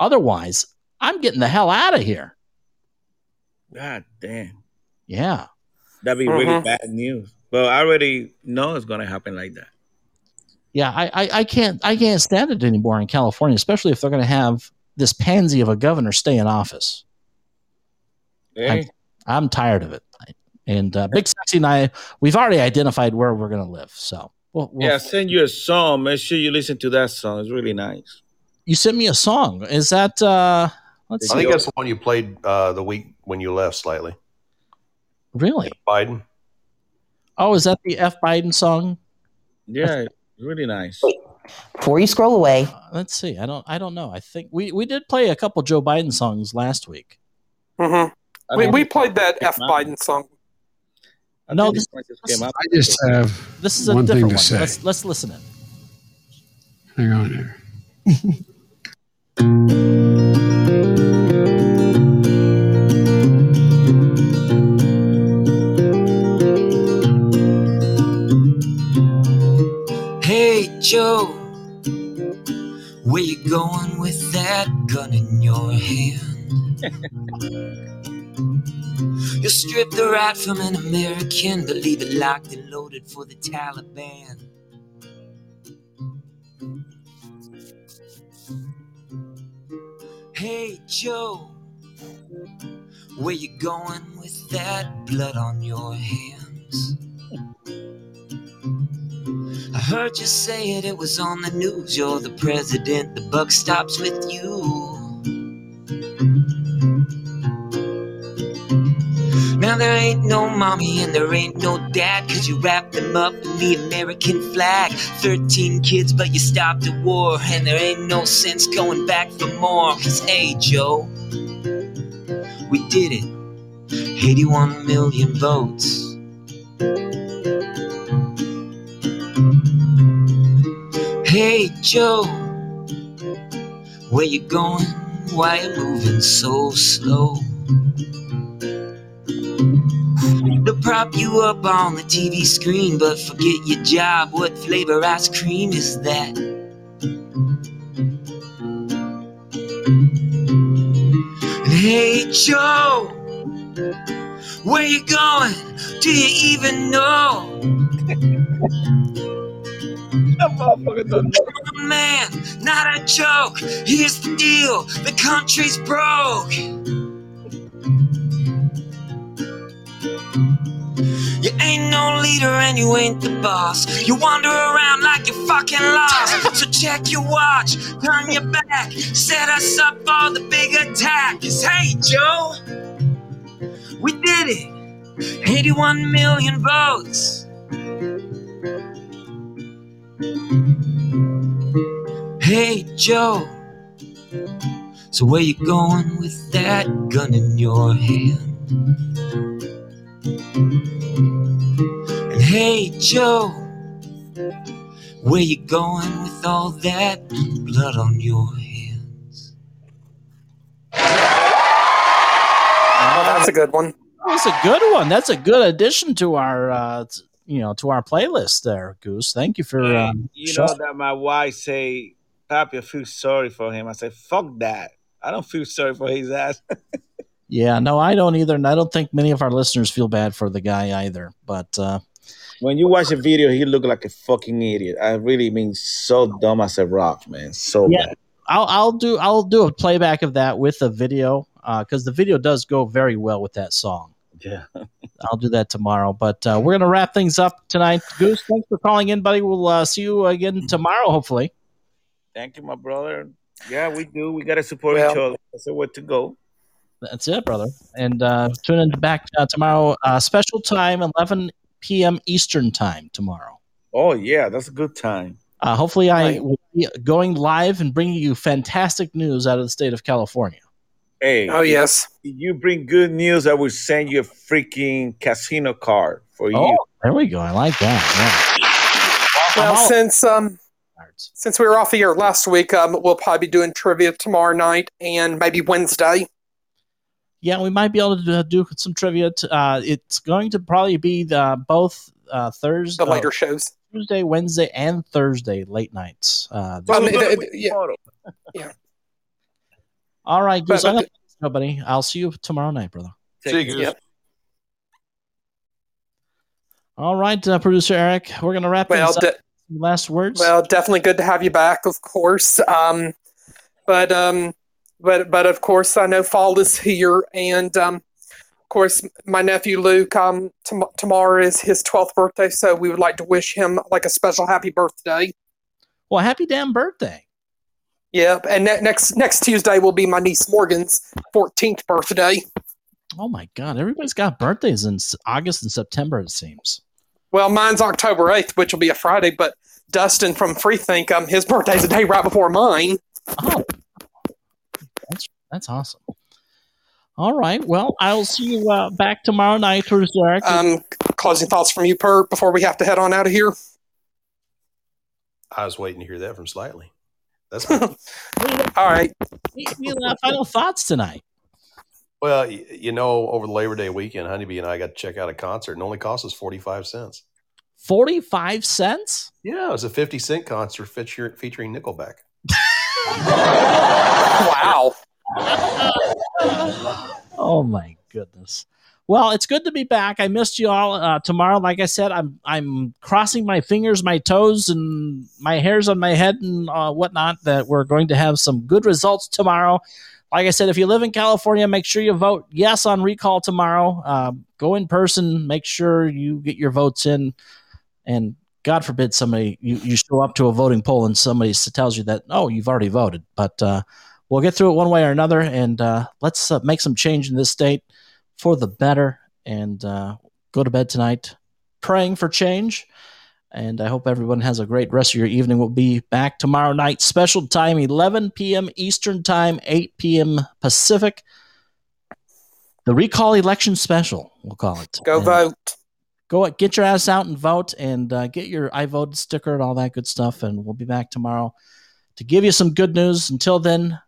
Otherwise, I'm getting the hell out of here. God damn. Yeah. That'd be really Mhm. bad news. But I already know it's gonna happen like that. Yeah, I, I, I can't I can't stand it anymore in California, especially if they're going to have this pansy of a governor stay in office. Hey, I'm tired of it. And uh, Big Sexy and I, we've already identified where we're going to live. So, we'll, we'll- yeah, send you a song. Make sure you listen to that song. It's really nice. you sent me a song. Is that? uh Let's I see. think that's the one you played uh, the week when you left slightly. Really? Biden. Oh, is that the F Biden song? Yeah, it's really nice. Before you scroll away, Uh, let's see. I don't. I don't know. I think we we did play a couple Joe Biden songs last week. hmm I We, mean, we played that F Biden song. No, think this, this just came out. I just have this is a one thing different to one. say. Let's let's listen in. Hang on here. Joe, where you going with that gun in your hand? you strip the right from an American, but leave it locked and loaded for the Taliban. Hey Joe, where you going with that blood on your hands? I heard you say it, it was on the news. You're the president, the buck stops with you. Now there ain't no mommy and there ain't no dad, cause you wrapped them up in the American flag. 13 kids, but you stopped the war, and there ain't no sense going back for more. Cause hey, Joe, we did it. 81 million votes. Hey Joe, where you going? Why you moving so slow? To prop you up on the TV screen, but forget your job. What flavor ice cream is that? Hey Joe, where you going? Do you even know? Man, not a joke. Here's the deal the country's broke. You ain't no leader and you ain't the boss. You wander around like you're fucking lost. So check your watch, turn your back, set us up for the big attack. attack. 'Cause hey, Joe, we did it. 81 million votes. Hey Joe, so where you going with that gun in your hand? And hey Joe, where you going with all that blood on your hands? Oh, that's a good one. That's a good one. That's a good addition to our, uh, t- you know, to our playlist there, Goose. Thank you for. Um, You show- know that my wife say, Papi, I feel sorry for him. I say, fuck that. I don't feel sorry for his ass. yeah, no, I don't either, and I don't think many of our listeners feel bad for the guy either. But uh, When you watch the video, he looked like a fucking idiot. I really mean so dumb as a rock, man. So Yeah. bad. I'll I'll do I'll do a playback of that with a video because the video does go very well with that song. Yeah. I'll do that tomorrow. But uh, we're gonna wrap things up tonight. Goose, thanks for calling in, buddy. We'll uh, see you again tomorrow, hopefully. Thank you, my brother. Yeah, we do. We gotta support Well- each other. That's the way to go. That's it, brother. And uh, tune in back uh, tomorrow. Uh, special time, 11 p.m. Eastern time tomorrow. Oh yeah, that's a good time. Uh, hopefully, I will be going live and bringing you fantastic news out of the state of California. Hey. Oh, yes. If you bring good news, I will send you a freaking casino card for you. Oh, you. there we go. I like that. Well, all- since um, since we were off the air last week, um, we'll probably be doing trivia tomorrow night and maybe Wednesday. Yeah, we might be able to do some trivia. T- uh, it's going to probably be the, both uh, Thursday, The later shows. Tuesday, Wednesday, and Thursday late nights. Uh, Um, this- it- it- yeah. yeah. All right, Goose. but- I'm gonna- nobody. I'll see you tomorrow night, brother. See you, Goose. Yep. All right, uh, producer Eric, we're gonna wrap Well, things up. de- last words. Well, definitely good to have you back, of course. Um, but um, but but of course, I know fall is here, and um, of course, my nephew Luke. Um, tom- tomorrow is his twelfth birthday, so we would like to wish him like a special happy birthday. well, happy damn birthday. Yep, and ne- next next Tuesday will be my niece Morgan's fourteenth birthday. Oh my God, everybody's got birthdays in August and September. It seems. Well, mine's October eighth, which will be a Friday. But Dustin from Freethink, um, his birthday's a day right before mine. Oh, that's that's awesome. All right. Well, I'll see you uh, back tomorrow night, producer Eric. Um, closing thoughts from you, Per, before we have to head on out of here. I was waiting to hear that from Slightly. That's All right. Any uh, final thoughts tonight? well, you know, over the Labor Day weekend, Honeybee and I got to check out a concert, and it only cost us forty five cents. Forty-five cents. Yeah, it was a fifty cent concert feature, featuring Nickelback. Wow. Oh my goodness. Well, it's good to be back. I missed you all. Uh, tomorrow, like I said, I'm I'm crossing my fingers, my toes, and my hairs on my head and uh, whatnot that we're going to have some good results tomorrow. Like I said, if you live in California, make sure you vote yes on recall tomorrow. Uh, go in person. Make sure you get your votes in. And God forbid somebody you, you show up to a voting poll and somebody tells you that oh you've already voted. But uh, we'll get through it one way or another, and uh, let's uh, make some change in this state for the better. And uh, go to bed tonight, praying for change. And I hope everyone has a great rest of your evening. We'll be back tomorrow night, special time, 11 p.m. Eastern Time, 8 p.m. Pacific. The recall election special, we'll call it. Go And vote. Go get your ass out and vote, and uh, get your I voted sticker and all that good stuff. And we'll be back tomorrow to give you some good news. Until then,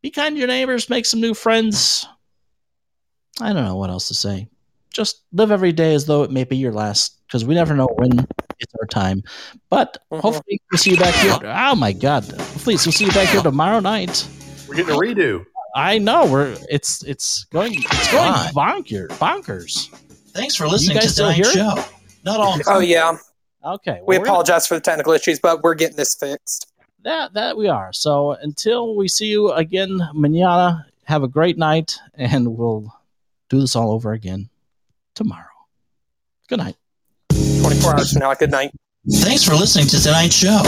be kind to your neighbors, make some new friends. I don't know what else to say. Just live every day as though it may be your last, because we never know when it's our time. But uh-huh. hopefully, we'll see you back here. Oh my God! Please, we'll see you back here tomorrow night. We're getting a redo. I know we're it's it's going it's going God. bonkers bonkers. Thanks for listening You to guys still tonight's here? show. Not all. Oh yeah. Okay, We well, we're gonna- apologize for the technical issues, but we're getting this fixed. that that we are. So until we see you again, manana. Have a great night, and we'll do this all over again tomorrow. Good night. 24 hours from now. Good night. Thanks for listening to tonight's show.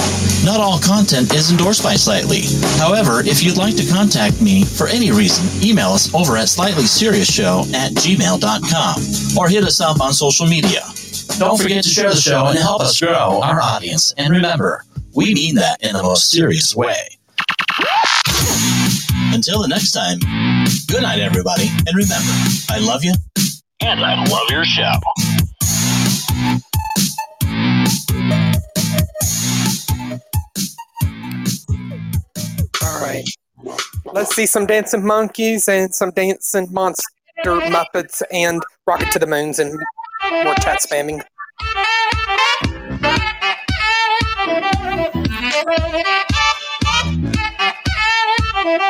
Not all content is endorsed by Slightly. However, if you'd like to contact me for any reason, email us over at slightlyserioushow at gmail.com or hit us up on social media. Don't forget to share the show and help us grow our audience. And remember, we mean that in the most serious way. Until the next time, good night, everybody. And remember, I love you. And I love your show. All right. Let's see some dancing monkeys and some dancing monster muppets and rocket to the moons and more chat spamming. Thank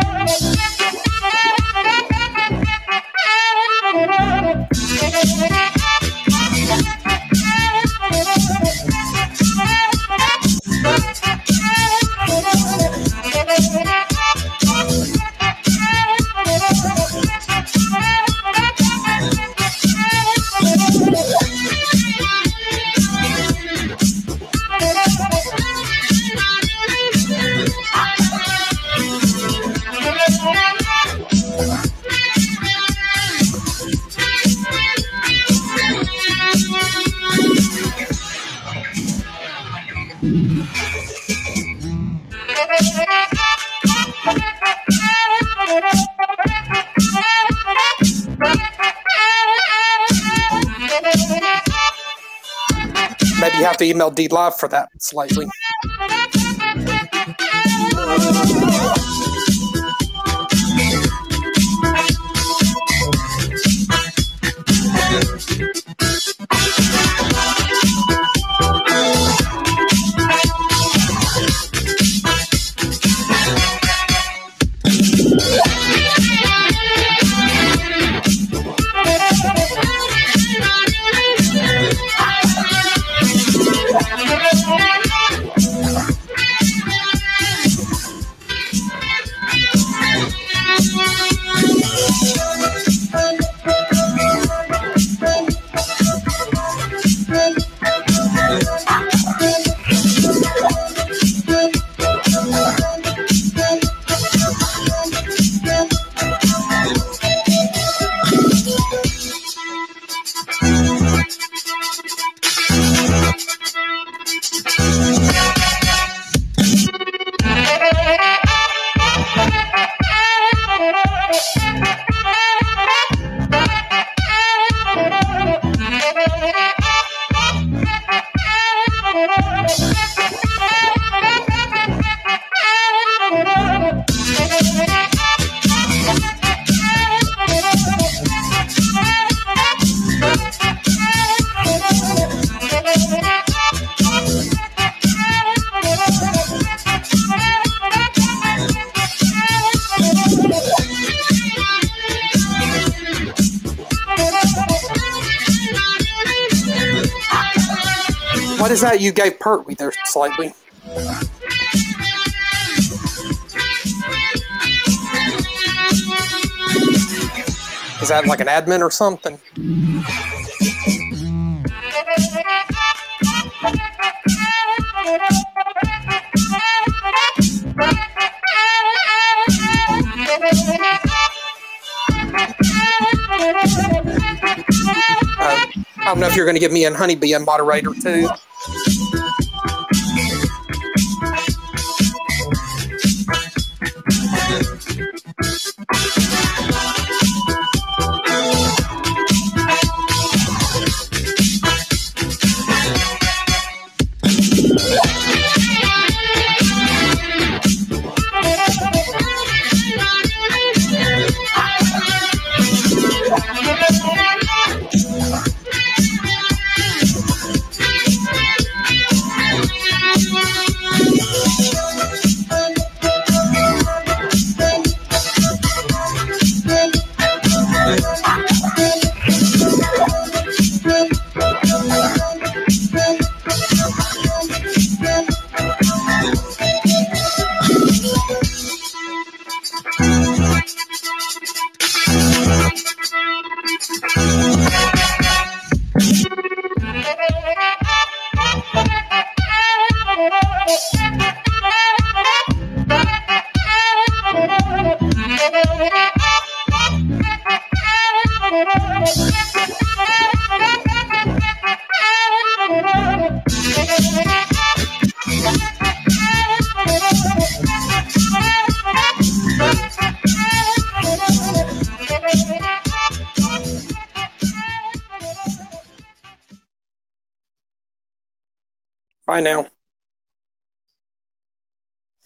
you. You have to email Dlive for that slightly. That you gave Pertwee there slightly? Is that like an admin or something? Uh, I don't know if you're going to give me and Honeybee a moderator too.